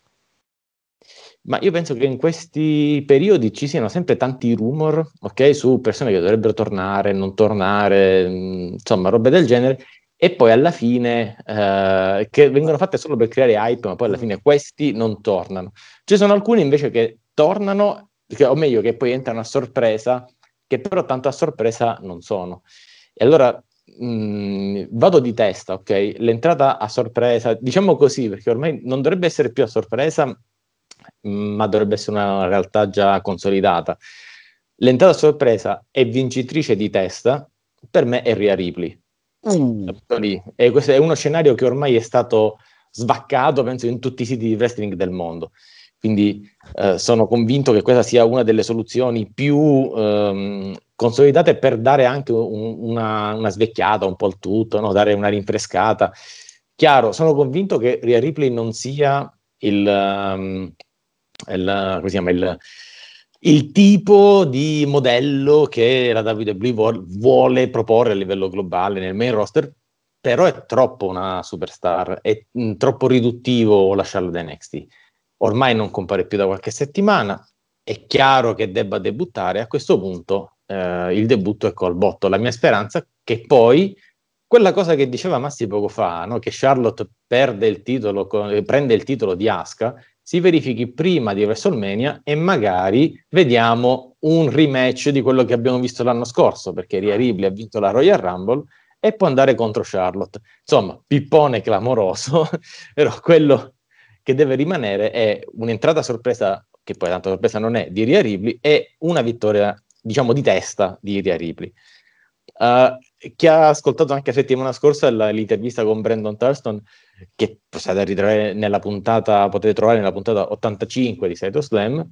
Ma io penso che in questi periodi ci siano sempre tanti rumor, ok, su persone che dovrebbero tornare, non tornare, mm, insomma, robe del genere. E poi alla fine, eh, che vengono fatte solo per creare hype, ma poi alla fine questi non tornano. Ci sono alcuni invece che tornano, o meglio, che poi entrano a sorpresa che però tanto a sorpresa non sono. E allora mh, mm, vado di testa, ok? L'entrata a sorpresa, diciamo così, perché ormai non dovrebbe essere più a sorpresa, mh, mm, ma dovrebbe essere una realtà già consolidata. L'entrata a sorpresa e vincitrice di testa, per me è Ria Ripley. Mm. E questo è uno scenario che ormai è stato svaccato, penso, in tutti i siti di wrestling del mondo. Quindi eh, sono convinto che questa sia una delle soluzioni più ehm, consolidate per dare anche un, una, una, svecchiata un po' al tutto, no? dare una rinfrescata. Chiaro, sono convinto che Ria Ripley non sia il, um, il, il, il tipo di modello che la WWE vuole, vuole proporre a livello globale nel main roster, però è troppo una superstar, è mh, mm, troppo riduttivo lasciarla da NXT ormai non compare più da qualche settimana, è chiaro che debba debuttare, a questo punto eh, il debutto è col botto. La mia speranza è che poi quella cosa che diceva Massi poco fa, no? che Charlotte il titolo, prende il titolo di Asuka, si verifichi prima di WrestleMania e magari vediamo un rematch di quello che abbiamo visto l'anno scorso, perché Ria Ripley ha vinto la Royal Rumble e può andare contro Charlotte. Insomma, pippone clamoroso, <laughs> però quello che deve rimanere è un'entrata sorpresa, che poi tanto sorpresa non è, di Ria Ripley e una vittoria, diciamo, di testa di Ria Ripley. Uh, chi ha ascoltato anche la settimana scorsa l'intervista con Brandon Thurston, che potete ritrovare nella puntata, potete trovare nella puntata 85 di Saito Slam,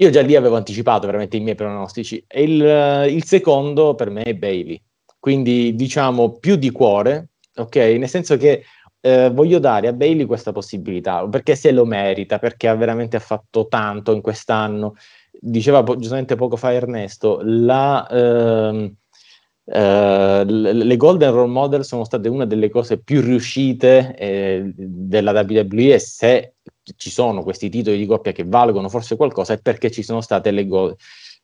io già lì avevo anticipato veramente i miei pronostici. E il, il secondo per me è Bailey, quindi diciamo più di cuore, ok? Nel senso che eh, voglio dare a Bailey questa possibilità perché se lo merita, perché ha veramente fatto tanto in quest'anno. Diceva po- giustamente poco fa Ernesto, la, ehm, eh, le Golden Role Model sono state una delle cose più riuscite eh, della WWE se ci sono questi titoli di coppia che valgono forse qualcosa è perché ci sono state le, go-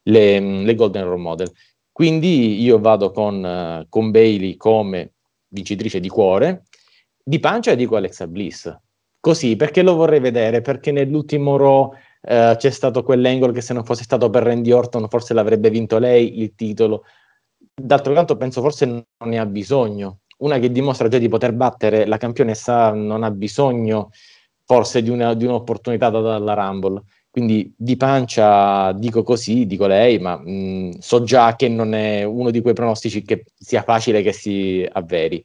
le, le Golden Role Model. Quindi io vado con, uh, con Bailey come vincitrice di cuore di pancia dico Alexa Bliss. Così, perché lo vorrei vedere? Perché nell'ultimo Raw Uh, c'è stato quell'angle che se non fosse stato per Randy Orton forse l'avrebbe vinto lei il titolo. D'altro canto penso forse non ne ha bisogno. Una che dimostra già di poter battere la campionessa non ha bisogno forse di, una, di un'opportunità data dalla Rumble. Quindi di pancia dico così, dico lei, ma mh, so già che non è uno di quei pronostici che sia facile che si avveri.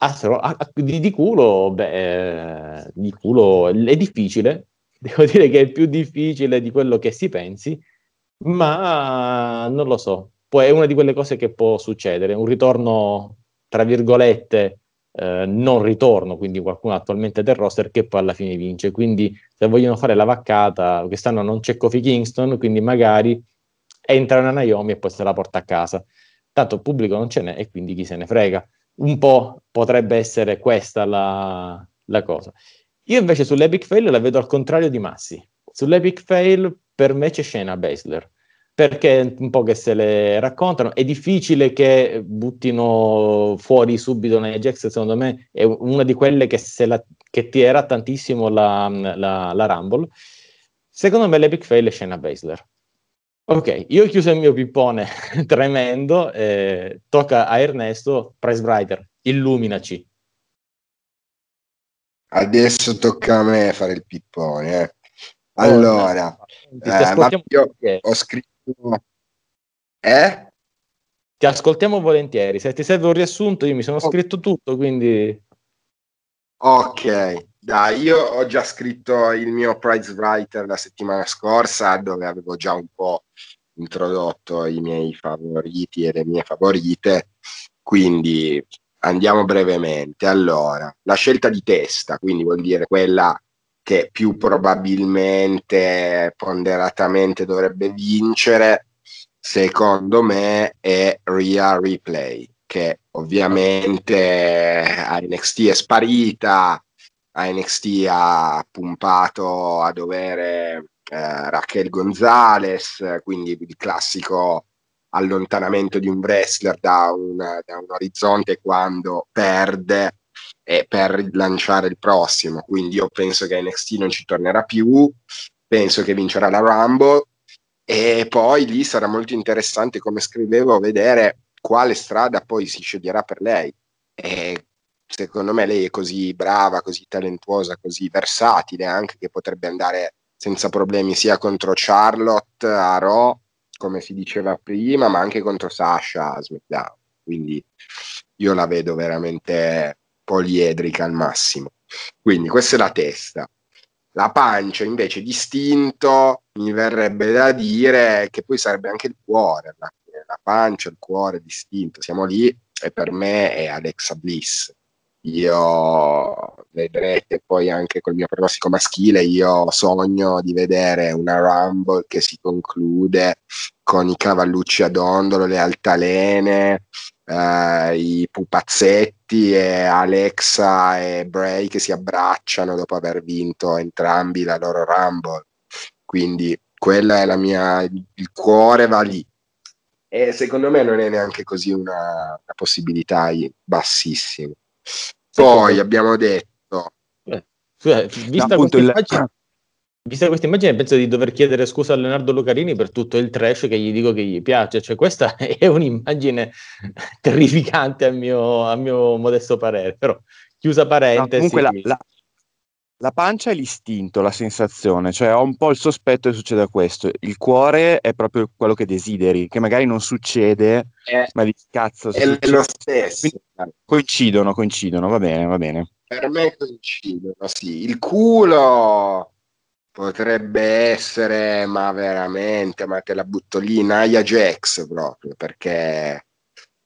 Astro, a, a, di, di, culo, beh, di culo è difficile, devo <laughs> dire che è più difficile di quello che si pensi, ma non lo so, poi è una di quelle cose che può succedere, un ritorno, tra virgolette, eh, non ritorno, quindi qualcuno attualmente del roster che poi alla fine vince, quindi se vogliono fare la vaccata, quest'anno non c'è Kofi Kingston, quindi magari entra una Naomi e poi se la porta a casa. Tanto il pubblico non ce n'è e quindi chi se ne frega. Un po' potrebbe essere questa la, la cosa. Io invece sull'Epic Fail la vedo al contrario di Massi. Sull'Epic Fail per me c'è Shayna Baszler, perché un po' che se le raccontano. È difficile che buttino fuori subito Nia Jax, secondo me è una di quelle che, la, che tirerà tantissimo la, la, la Rumble. Secondo me l'Epic Fail è Shayna Baszler. Ok, io ho chiuso il mio pippone <laughs> tremendo, eh, tocca a Ernesto, Price Writer, illuminaci. Adesso tocca a me fare il pippone. Eh. Allora, oh, eh, io ho scritto... Eh? Ti ascoltiamo volentieri. Se ti serve un riassunto, io mi sono oh. scritto tutto, quindi... Ok, dai, io ho già scritto il mio prize writer la settimana scorsa, dove avevo già un po' introdotto i miei favoriti e le mie favorite, quindi andiamo brevemente. Allora, la scelta di testa, quindi vuol dire quella che più probabilmente, ponderatamente dovrebbe vincere, secondo me è Ria Replay, che ovviamente a NXT è sparita, a NXT ha pumpato a dovere eh, Raquel Gonzalez, quindi il classico allontanamento di un wrestler da un, da un orizzonte quando perde e per lanciare il prossimo. Quindi io penso che NXT non ci tornerà più, penso che vincerà la Rumble e poi lì sarà molto interessante, come scrivevo, vedere quale strada poi si sceglierà per lei. E secondo me lei è così brava, così talentuosa, così versatile anche che potrebbe andare senza problemi sia contro Charlotte a Raw come si diceva prima, ma anche contro Sasha a SmackDown. Quindi io la vedo veramente poliedrica al massimo. Quindi questa è la testa. La pancia invece distinto mi verrebbe da dire che poi sarebbe anche il cuore, la, la pancia, il cuore distinto. Siamo lì e per me è Alexa Bliss io vedrete poi anche col mio pronostico maschile, io sogno di vedere una Rumble che si conclude con i cavallucci a dondolo, le altalene, eh, i pupazzetti e Alexa e Bray che si abbracciano dopo aver vinto entrambi la loro Rumble. Quindi quella è la mia, il cuore va lì. E secondo me non è neanche così una, una possibilità bassissima. Poi abbiamo detto... Eh, scusa, vista, questa il... immagine, vista questa immagine penso di dover chiedere scusa a Leonardo Lucarini per tutto il trash che gli dico che gli piace, cioè questa <laughs> è un'immagine terrificante a mio, a mio modesto parere, però chiusa parentesi. No, comunque la, la, la pancia è l'istinto, la sensazione, cioè ho un po' il sospetto che succeda questo. Il cuore è proprio quello che desideri, che magari non succede, eh, ma di cazzo. È succede. lo stesso. Quindi coincidono, coincidono, va bene, va bene. Per me coincidono, sì. Il culo potrebbe essere, ma veramente, ma te la butto lì, Naya Jax proprio, perché,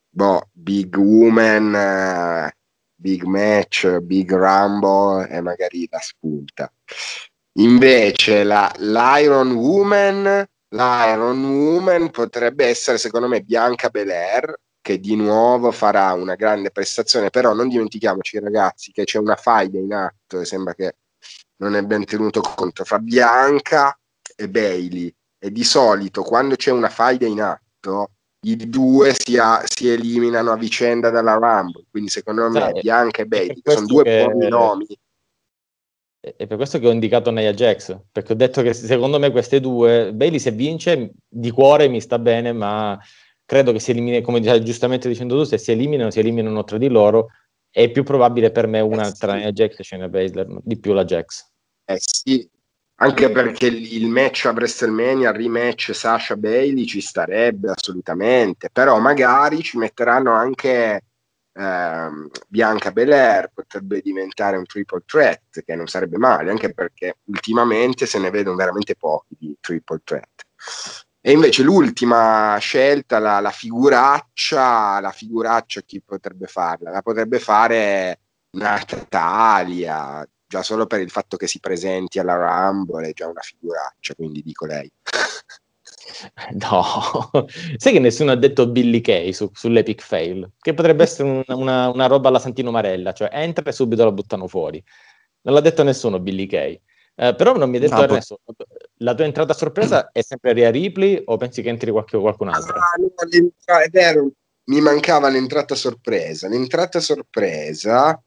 boh, Big Woman big match, big rumble e magari la spunta. Invece la, l'Iron Woman, l'Iron Woman potrebbe essere secondo me Bianca Belair che di nuovo farà una grande prestazione, però non dimentichiamoci ragazzi che c'è una faida in atto e sembra che non è ben tenuto conto. Fra Bianca e Bailey. E di solito quando c'è una faida in atto i due si, a, si, eliminano a vicenda dalla Rumble. Quindi, secondo me, Bianca e Bailey sono due che... buoni nomi. è per questo che ho indicato Nia Jax, perché ho detto che secondo me queste due, Bailey se vince di cuore mi sta bene, ma credo che si elimini, come giustamente dicendo tu, se si eliminano, si eliminano tra di loro, è più probabile per me una eh sì. tra Nia Jax e Shayna Baszler, di più la Jax. Eh sì, anche perché il match a WrestleMania, il rematch Sasha Bailey ci starebbe assolutamente, però magari ci metteranno anche ehm, Bianca Belair, potrebbe diventare un triple threat, che non sarebbe male, anche perché ultimamente se ne vedono veramente pochi di triple threat. E invece l'ultima scelta, la, la figuraccia, la figuraccia chi potrebbe farla? La potrebbe fare Natalia, già solo per il fatto che si presenti alla Rumble è già una figuraccia, quindi dico lei. <laughs> No, sai che nessuno ha detto Billy Kay su, sull'Epic Fail, che potrebbe essere un, una, una, roba alla Santino Marella, cioè entra e subito la buttano fuori. Non l'ha detto nessuno Billy Kay. Eh, però non mi ha detto no, Ernesto, la tua entrata a sorpresa <clears throat> è sempre Ria Ripley o pensi che entri qualche, qualcun altro? Ah, no, è vero, mi mancava l'entrata sorpresa. L'entrata sorpresa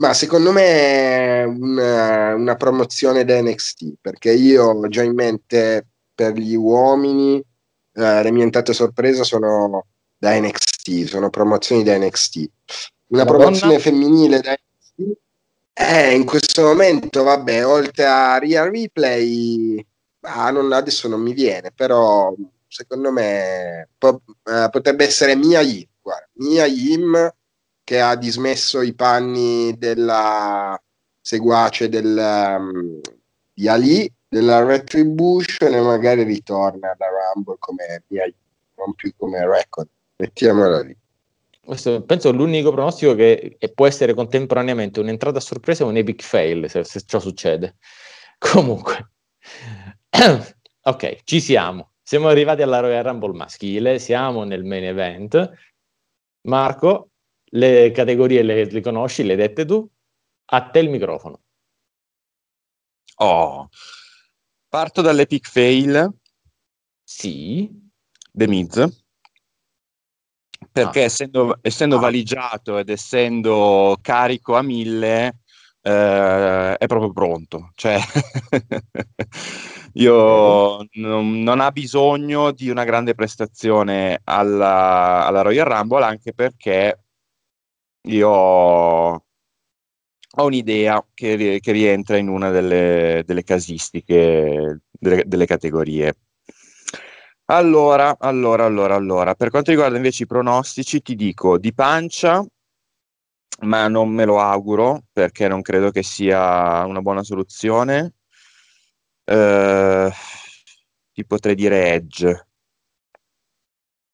ma secondo me è una, una, promozione da NXT, perché io ho già in mente per gli uomini eh, le mie entrate sorpresa sono da NXT, sono promozioni da NXT. Una La promozione donna? femminile da NXT eh, in questo momento, vabbè, oltre a Real Replay, ah, non, adesso non mi viene, però secondo me po- eh, potrebbe essere Mia Yim, guarda, Mia Yim che ha dismesso i panni della seguace del, um, di Ali, della Retribution e magari ritorna alla Rumble come non più come record. Mettiamola lì. Questo penso l'unico pronostico che può essere contemporaneamente un'entrata a sorpresa e un epic fail se, se ciò succede. <laughs> Comunque, <coughs> ok, ci siamo. Siamo arrivati alla Royal Rumble maschile, siamo nel main event. Marco, le categorie le, le conosci, le hai dette tu? A te il microfono. Oh, parto dall'epic fail. Sì. The Miz. Perché ah. essendo, essendo ah. valigiato ed essendo carico a mille, eh, è proprio pronto. Cioè, <laughs> io non, non, ha bisogno di una grande prestazione alla, alla Royal Rumble, anche perché io ho, ho un'idea che, che, rientra in una delle, delle casistiche, delle, delle categorie. Allora, allora, allora, allora, per quanto riguarda invece i pronostici, ti dico di pancia, ma non me lo auguro perché non credo che sia una buona soluzione. Eh, ti potrei dire Edge.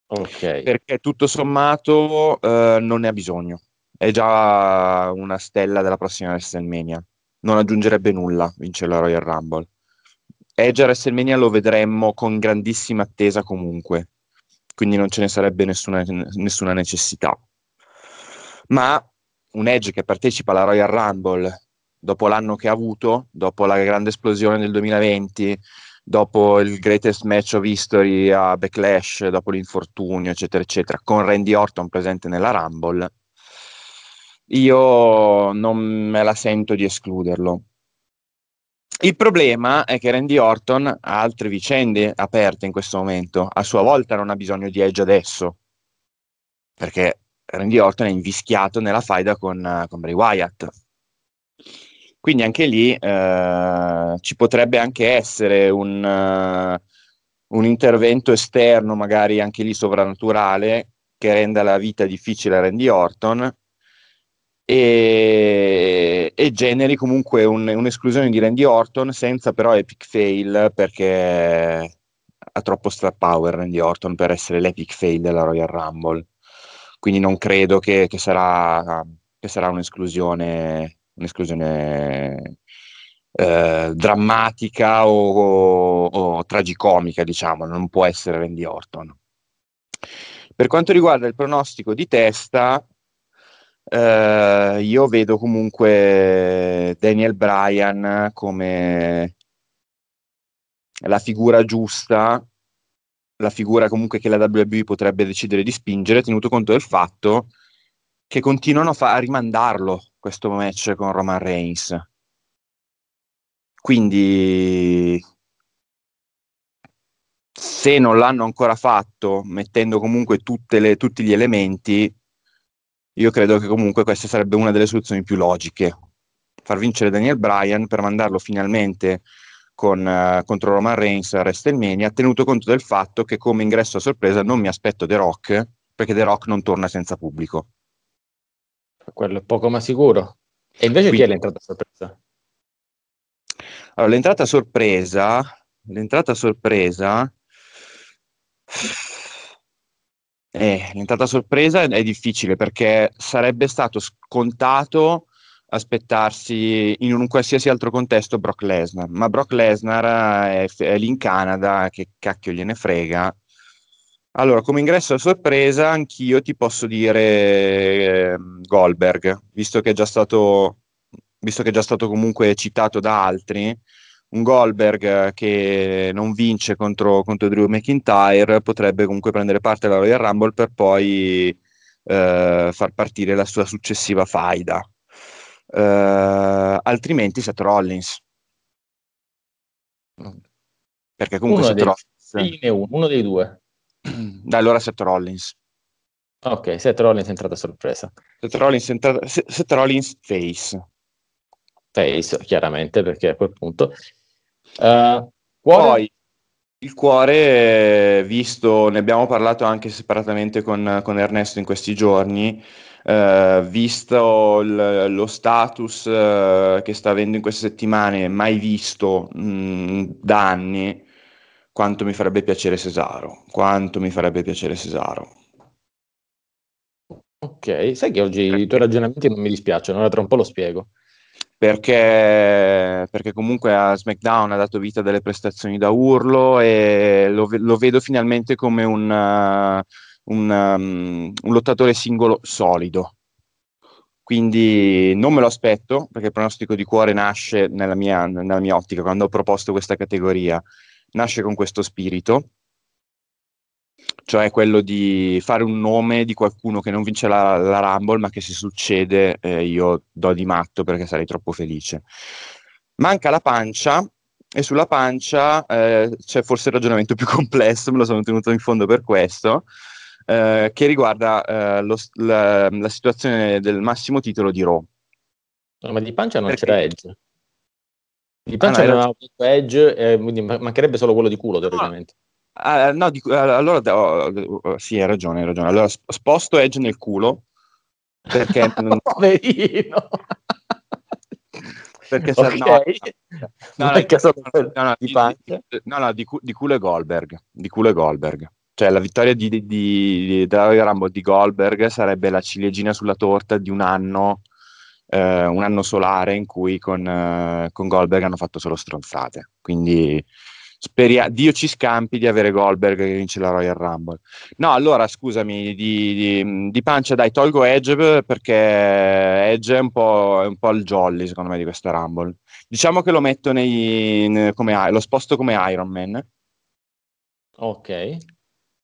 Ok. Perché tutto sommato eh, non ne ha bisogno è già una stella della prossima WrestleMania. Non aggiungerebbe nulla vincere la Royal Rumble. Edge a WrestleMania lo vedremmo con grandissima attesa comunque, quindi non ce ne sarebbe nessuna, nessuna necessità. Ma un Edge che partecipa alla Royal Rumble dopo l'anno che ha avuto, dopo la grande esplosione del 2020, dopo il greatest match of history a Backlash, dopo l'infortunio, eccetera, eccetera, con Randy Orton presente nella Rumble, io non me la sento di escluderlo. Il problema è che Randy Orton ha altre vicende aperte in questo momento. A sua volta non ha bisogno di Edge adesso, perché Randy Orton è invischiato nella faida con, con Bray Wyatt. Quindi anche lì eh, ci potrebbe anche essere un, uh, un intervento esterno, magari anche lì sovrannaturale, che renda la vita difficile a Randy Orton e, e generi comunque un, un'esclusione di Randy Orton senza però epic fail perché ha troppo star power Randy Orton per essere l'epic fail della Royal Rumble. Quindi non credo che, che, sarà, che sarà, un'esclusione, un'esclusione eh, drammatica o, o, o tragicomica diciamo. Non può essere Randy Orton. Per quanto riguarda il pronostico di testa Uh, io vedo comunque Daniel Bryan come la figura giusta, la figura comunque che la WWE potrebbe decidere di spingere, tenuto conto del fatto che continuano a, fa- a rimandarlo questo match con Roman Reigns. quindi se non l'hanno ancora fatto, mettendo comunque le, tutti gli elementi, io credo che comunque questa sarebbe una delle soluzioni più logiche. Far vincere Daniel Bryan per mandarlo finalmente con, uh, contro Roman Reigns a WrestleMania, tenuto conto del fatto che come ingresso a sorpresa non mi aspetto The Rock, perché The Rock non torna senza pubblico. Quello è poco ma sicuro. E invece Quindi, chi è l'entrata a sorpresa? Allora, l'entrata a sorpresa, l'entrata a sorpresa eh, l'entrata sorpresa è difficile perché sarebbe stato scontato aspettarsi in un qualsiasi altro contesto Brock Lesnar, ma Brock Lesnar è, è lì in Canada, che cacchio gliene frega. Allora, come ingresso a sorpresa, anch'io ti posso dire eh, Goldberg, visto che, è già stato, visto che è già stato comunque citato da altri, un Goldberg che non vince contro, contro Drew McIntyre potrebbe comunque prendere parte alla Royal Rumble per poi eh, far partire la sua successiva faida. Uh, altrimenti Seth Rollins. Perché comunque uno Seth Rollins... Uno, uno dei due. <clears throat> Da allora Seth Rollins. Ok, Seth Rollins è entrata a sorpresa. Seth Rollins, è entrata... Seth Rollins face. Face, chiaramente, perché a quel punto... Uh, Poi, il cuore, visto, ne abbiamo parlato anche separatamente con, con Ernesto in questi giorni, eh, visto l- lo status eh, che sta avendo in queste settimane, mai visto mh, mm, da anni, quanto mi farebbe piacere Cesaro, quanto mi farebbe piacere Cesaro. Ok, sai che oggi i tuoi ragionamenti non mi dispiacciono, ora tra un po' lo spiego. Perché, perché, comunque a SmackDown ha dato vita a delle prestazioni da urlo e lo, lo vedo finalmente come un, uh, un, um, un lottatore singolo solido. Quindi non me lo aspetto, perché il pronostico di cuore nasce nella mia, nella mia ottica, quando ho proposto questa categoria, nasce con questo spirito, cioè quello di fare un nome di qualcuno che non vince la, la Rumble, ma che se succede eh, io do di matto perché sarei troppo felice. Manca la pancia, e sulla pancia eh, c'è forse il ragionamento più <laughs> complesso, me lo sono tenuto in fondo per questo, eh, che riguarda eh, lo, la, la, situazione del massimo titolo di Raw. No, ma di pancia non Perché? c'era Edge. Di pancia ah, no, aveva era... Edge, eh, mancherebbe solo quello di culo, teoricamente. Ah, no, di, allora oh, sì, hai ragione, hai ragione. Allora sposto Edge nel culo perché <laughs> non... poverino perché okay. no, no, no, no, di, di, no, no, di, di culo e Goldberg di culo e Goldberg cioè la vittoria di, di, di, della Rumble di Goldberg sarebbe la ciliegina sulla torta di un anno, eh, un anno solare in cui con, eh, con, Goldberg hanno fatto solo stronzate. Quindi speria- Dio ci scampi di avere Goldberg che vince la Royal Rumble. No, allora scusami, di, di pancia dai, tolgo Edge perché Edge è un, po', è un po' il jolly secondo me di questa Rumble. Diciamo che lo metto nei, ne, come, lo sposto come Iron Man. Ok. E,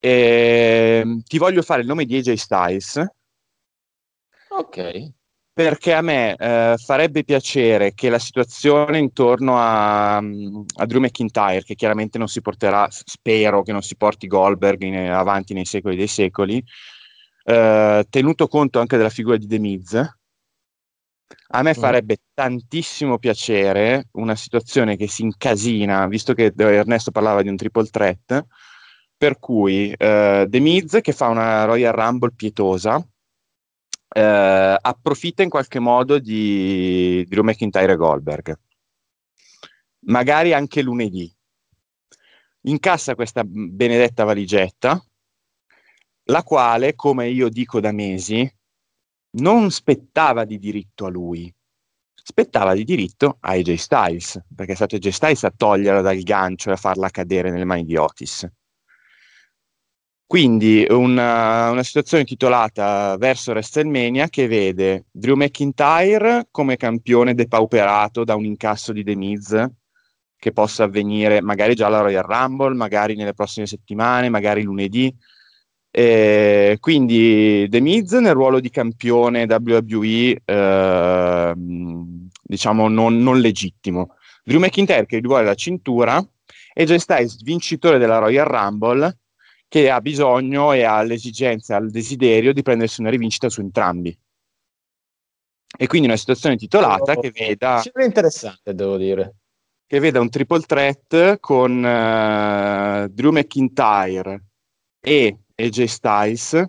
ehm, ti voglio fare il nome di AJ Styles. Ok. Perché a me eh, farebbe piacere che la situazione intorno a, a, Drew McIntyre, che chiaramente non si porterà, spero che non si porti Goldberg in, avanti nei secoli dei secoli, eh, tenuto conto anche della figura di The Miz, a me mm. farebbe mm. tantissimo piacere una situazione che si incasina, visto che Ernesto parlava di un triple threat, per cui eh, The Miz che fa una Royal Rumble pietosa eh, approfitta in qualche modo di, Drew McIntyre e Goldberg. Magari anche lunedì. Incassa questa benedetta valigetta la quale come io dico da mesi non spettava di diritto a lui. Spettava di diritto a AJ Styles perché è stato AJ Styles a toglierla dal gancio e a farla cadere nelle mani di Otis quindi una, una, situazione titolata verso WrestleMania che vede Drew McIntyre come campione depauperato da un incasso di The Miz che possa avvenire magari già alla Royal Rumble, magari nelle prossime settimane, magari lunedì. E quindi The Miz nel ruolo di campione WWE, eh, diciamo non, non legittimo, Drew McIntyre che gli vuole la cintura e Jay Styles vincitore della Royal Rumble che ha bisogno e ha l'esigenza, ha il desiderio di prendersi una rivincita su entrambi. E quindi una situazione titolata oh, che veda... Sembra interessante, devo dire. Che veda un triple threat con uh, Drew McIntyre e AJ Styles,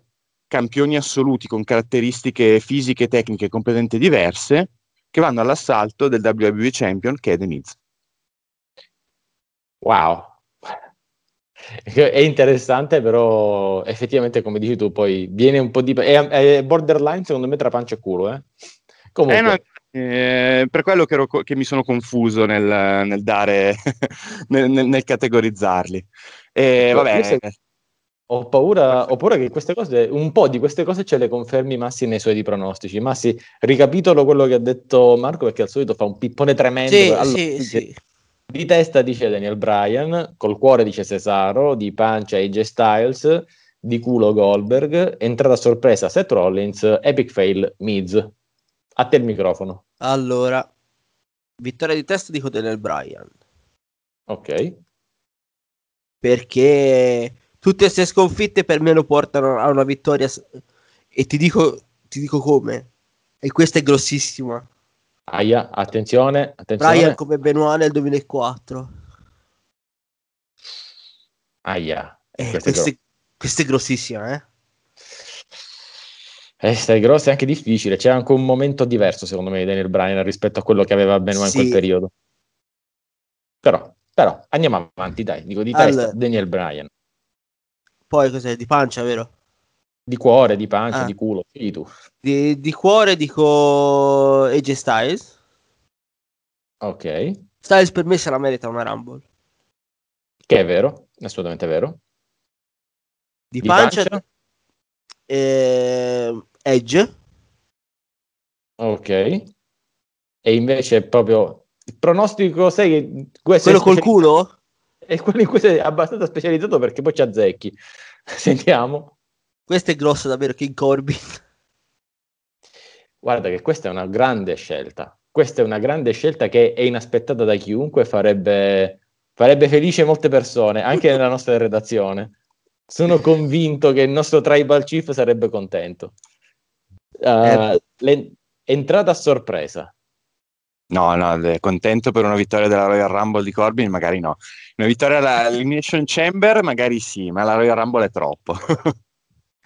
campioni assoluti con caratteristiche fisiche e tecniche completamente diverse, che vanno all'assalto del WWE Champion che è The Miz. Wow, <laughs> è interessante, però effettivamente, come dici tu, poi viene un po' di. È, è borderline, secondo me, tra pancia e culo. Eh? Comunque. Eh no, eh, per quello che, ero, che, mi sono confuso nel, nel dare, <laughs> nel, nel, nel, categorizzarli. E, vabbè. Ho, paura, ho paura che queste cose, un po' di queste cose ce le confermi Massi nei suoi pronostici. Massi, ricapitolo quello che ha detto Marco, perché al solito fa un pippone tremendo. Sì, allora, sì, sì. Di testa dice Daniel Bryan, col cuore dice Cesaro, di pancia AJ Styles, di culo Goldberg, entrata sorpresa Seth Rollins, epic fail Miz. A te il microfono. Allora, vittoria di testa dico Daniel Bryan. Ok. Perché tutte queste sconfitte per me lo portano a una vittoria e ti dico, ti dico come. E questa è grossissima. Aia, attenzione, attenzione. Brian come Benoit nel 2004. Aia. Eh, questa, è gro- questa è grossissima, eh? Questa è grossa e anche difficile. C'è anche un momento diverso, secondo me, di Daniel Bryan rispetto a quello che aveva Benoit sì. in quel periodo. Però, però, andiamo avanti, dai. Dico di testa, allora, Daniel Bryan. Poi cos'è? Di pancia, vero? Di cuore, di pancia, ah. di culo, di tu. Di, di cuore dico AJ Styles. Ok. Styles per me se la merita una Rumble. Che è vero, assolutamente vero. Di, di pancia, pancia? Eh, Edge. Ok. E invece proprio il pronostico, sai che quello col culo? È <laughs> quello in cui sei abbastanza specializzato perché poi ci azzecchi. <laughs> Sentiamo. Questo è grosso davvero, King Corbin. Guarda che questa è una grande scelta. Questa è una grande scelta che è inaspettata da chiunque, farebbe, farebbe felice molte persone, anche nella nostra redazione. Sono convinto che il nostro tribal chief sarebbe contento. Uh, eh. entrata a sorpresa. No, no, contento per una vittoria della Royal Rumble di Corbin, magari no. Una vittoria all'Elimination Chamber, magari sì, ma la Royal Rumble è troppo. <laughs>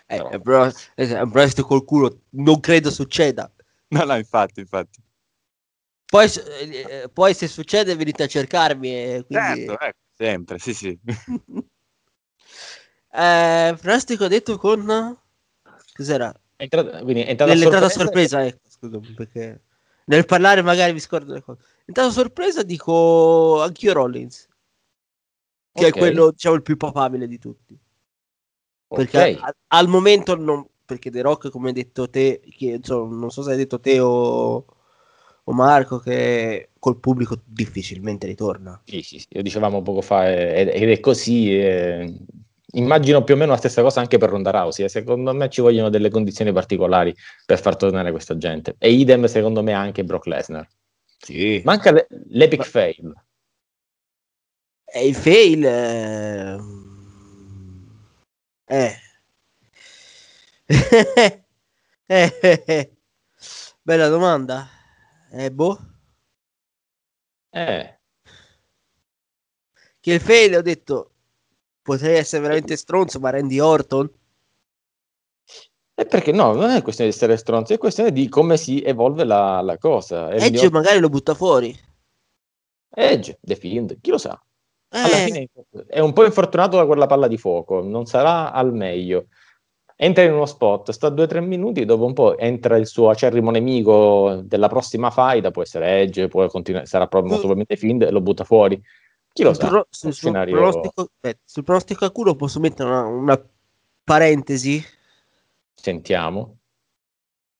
Eh, no. però, eh, col culo non credo succeda. No, no, infatti, infatti. Poi, eh, poi se succede venite a cercarmi. Eh, quindi... Certo, ecco, sempre, sì, sì. <laughs> eh, Prastico ha detto con... Cos'era? È entrata, quindi è entrata Nell'entrata sorpresa, sorpresa ecco, scusami, perché nel parlare magari mi scordo le cose. Entrata sorpresa dico anch'io Rollins, che okay. è quello, diciamo, il più papabile di tutti. Perché okay. a, al momento non, perché The Rock, come hai detto te, che, insomma, non so se hai detto te o, o, Marco, che col pubblico difficilmente ritorna. Sì, sì, sì. dicevamo poco fa, ed, ed è così. Eh, immagino più o meno la stessa cosa anche per Ronda Rousey. Eh. Secondo me ci vogliono delle condizioni particolari per far tornare questa gente. E idem, secondo me, anche Brock Lesnar. Sì. Manca le, l'epic Ma... fail. E il fail... Eh <laughs> eh. Bella domanda. Eh, boh. Eh. Che il fail ho detto potrei essere veramente stronzo, ma Randy Orton? E perché no, non è questione di essere stronzo, è questione di come si evolve la, la cosa. Edge Orton... magari lo butta fuori. Edge, The Fiend, chi lo sa? Alla eh. fine è un po' infortunato da quella palla di fuoco, non sarà al meglio. Entra in uno spot, sta 2-3 minuti, dopo un po' entra il suo acerrimo nemico della prossima fight, può essere Edge, può continu- sarà proprio molto probabilmente Find e lo butta fuori. Chi lo sul sa? Pro- sul, scenario... pronostico, eh, sul pronostico a culo posso mettere una, una parentesi? Sentiamo.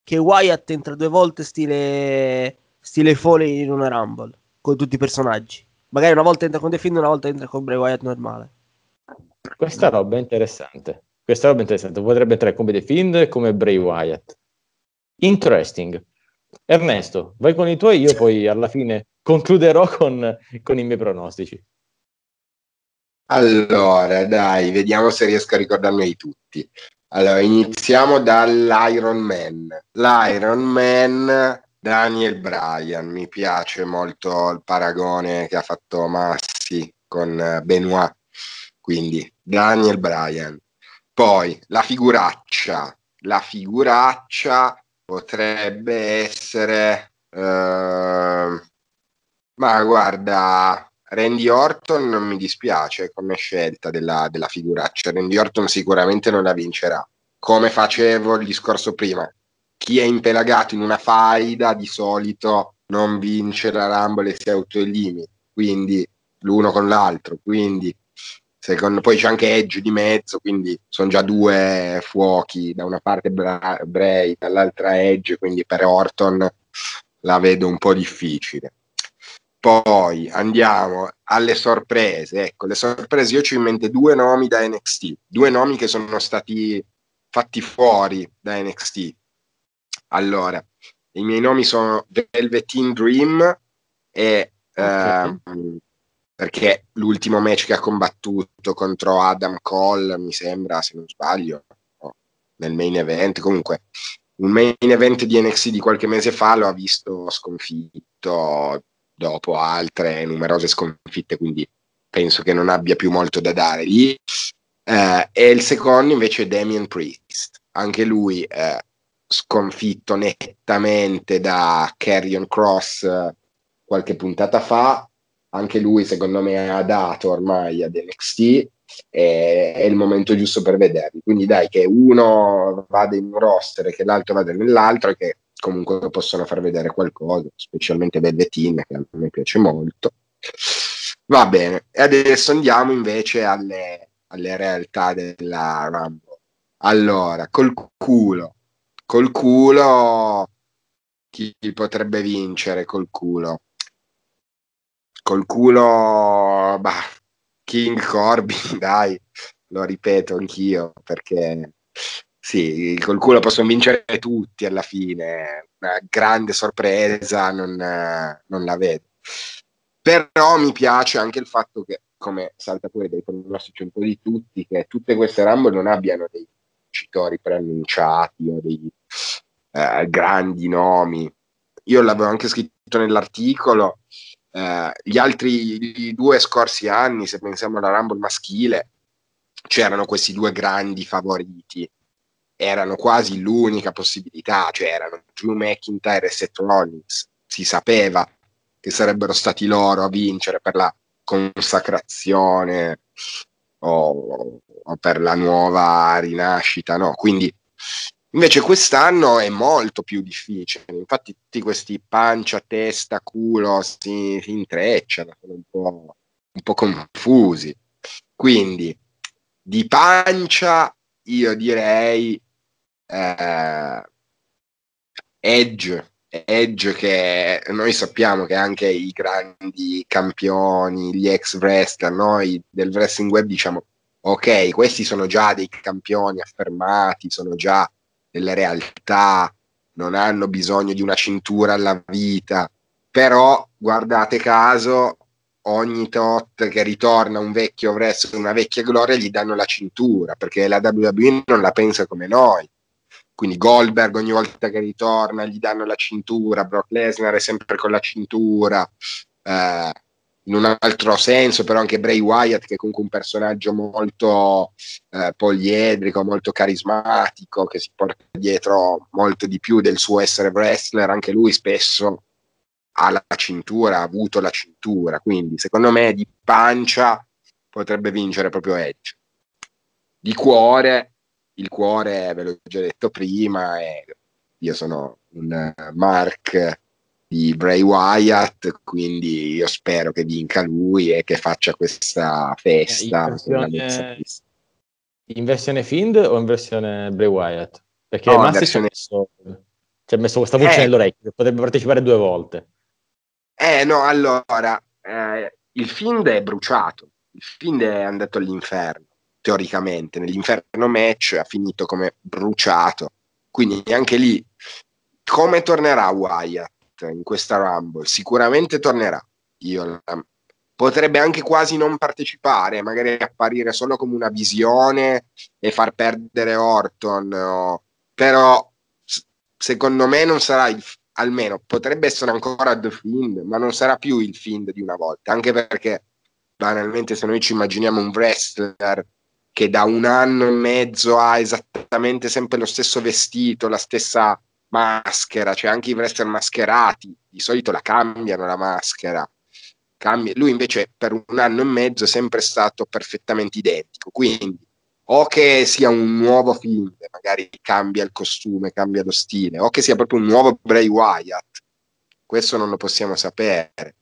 Che Wyatt entra due volte stile, stile Foley in una Rumble, con tutti i personaggi. Magari una volta entra con The Fiend, una volta entra con Bray Wyatt normale. Questa roba è interessante. Questa roba è interessante. Potrebbe entrare come The Fiend e come Bray Wyatt. Interesting. Ernesto, vai con i tuoi, io poi alla fine concluderò con, con i miei pronostici. Allora, dai, vediamo se riesco a ricordarmi tutti. Allora, iniziamo dall'Iron Man. L'Iron Man, Daniel Bryan, mi piace molto il paragone che ha fatto Massi con Benoit, quindi Daniel Bryan. Poi la figuraccia, la figuraccia potrebbe essere... Uh, ma guarda, Randy Orton non mi dispiace come scelta della, della figuraccia. Randy Orton sicuramente non la vincerà. Come facevo il discorso prima, chi è impelagato in una faida di solito non vince la Rumble e si autoelimina, quindi l'uno con l'altro. Quindi secondo poi c'è anche Edge di mezzo, quindi sono già due fuochi, da una parte Bra- Bray, dall'altra Edge, quindi per Orton la vedo un po' difficile. Poi andiamo alle sorprese. Ecco, le sorprese, io ci ho in mente due nomi da NXT, due nomi che sono stati fatti fuori da NXT. Allora, i miei nomi sono Velveteen Dream e okay. ehm, perché l'ultimo match che ha combattuto contro Adam Cole, mi sembra, se non sbaglio, nel main event, comunque un main event di NXT di qualche mese fa lo ha visto sconfitto dopo altre numerose sconfitte, quindi penso che non abbia più molto da dare lì. Eh, e il secondo invece è Damien Priest, anche lui eh, sconfitto nettamente da Carrion Cross eh, qualche puntata fa, anche lui secondo me ha dato ormai ad NXT e è il momento giusto per vederli. Quindi dai che uno vada in un roster e che l'altro vada nell'altro e che comunque possono far vedere qualcosa, specialmente Velveteen che a me piace molto. Va bene, e adesso andiamo invece alle, alle realtà della Rumble. Allora, col culo, col culo, chi potrebbe vincere col culo? Col culo, bah, King Corbin, <laughs> dai, lo ripeto anch'io perché sì, col culo possono vincere tutti alla fine. Una grande sorpresa, non, non, la vedo. Però mi piace anche il fatto che, come salta pure dai pronostici un po' di tutti, che tutte queste Rumble non abbiano dei vincitori preannunciati o dei eh, grandi nomi. Io l'avevo anche scritto nell'articolo. Eh, gli altri due scorsi anni, se pensiamo alla Rumble maschile, c'erano questi due grandi favoriti erano quasi l'unica possibilità, cioè erano Drew McIntyre e Seth Rollins, si sapeva che sarebbero stati loro a vincere per la consacrazione o, o per la nuova rinascita, no? Quindi invece quest'anno è molto più difficile, infatti tutti questi pancia, testa, culo si, si intrecciano, sono un po', un po' confusi. Quindi di pancia io direi eh, Edge, Edge che noi sappiamo che anche i grandi campioni, gli ex wrestler, noi del wrestling web diciamo ok, questi sono già dei campioni affermati, sono già delle realtà, non hanno bisogno di una cintura alla vita, però guardate caso, ogni tot che ritorna un vecchio wrestler, una vecchia gloria, gli danno la cintura, perché la WWE non la pensa come noi. Quindi Goldberg ogni volta che ritorna gli danno la cintura, Brock Lesnar è sempre con la cintura, eh, in un altro senso però anche Bray Wyatt che è comunque un personaggio molto eh, poliedrico, molto carismatico, che si porta dietro molto di più del suo essere wrestler, anche lui spesso ha la cintura, ha avuto la cintura, quindi secondo me di pancia potrebbe vincere proprio Edge. Di cuore il cuore, ve l'ho già detto prima, e io sono un Mark di Bray Wyatt, quindi io spero che vinca lui e che faccia questa festa. In versione, in versione Find o in versione Bray Wyatt? Perché no, Massi versione... ci, ha messo, messo questa voce eh, nell'orecchio, potrebbe partecipare due volte. Eh no, allora, eh, il Find è bruciato, il Find è andato all'inferno teoricamente nell'inferno match ha finito come bruciato quindi anche lì come tornerà Wyatt in questa Rumble? Sicuramente tornerà. Io, potrebbe anche quasi non partecipare, magari apparire solo come una visione e far perdere Orton, no? però secondo me non sarà il, almeno potrebbe essere ancora The Fiend, ma non sarà più il Fiend di una volta, anche perché banalmente se noi ci immaginiamo un wrestler che da un anno e mezzo ha esattamente sempre lo stesso vestito, la stessa maschera, cioè anche i wrestler mascherati di solito la cambiano la maschera. Cambia. Lui invece per un anno e mezzo è sempre stato perfettamente identico, quindi o che sia un nuovo film, magari cambia il costume, cambia lo stile, o che sia proprio un nuovo Bray Wyatt, questo non lo possiamo sapere,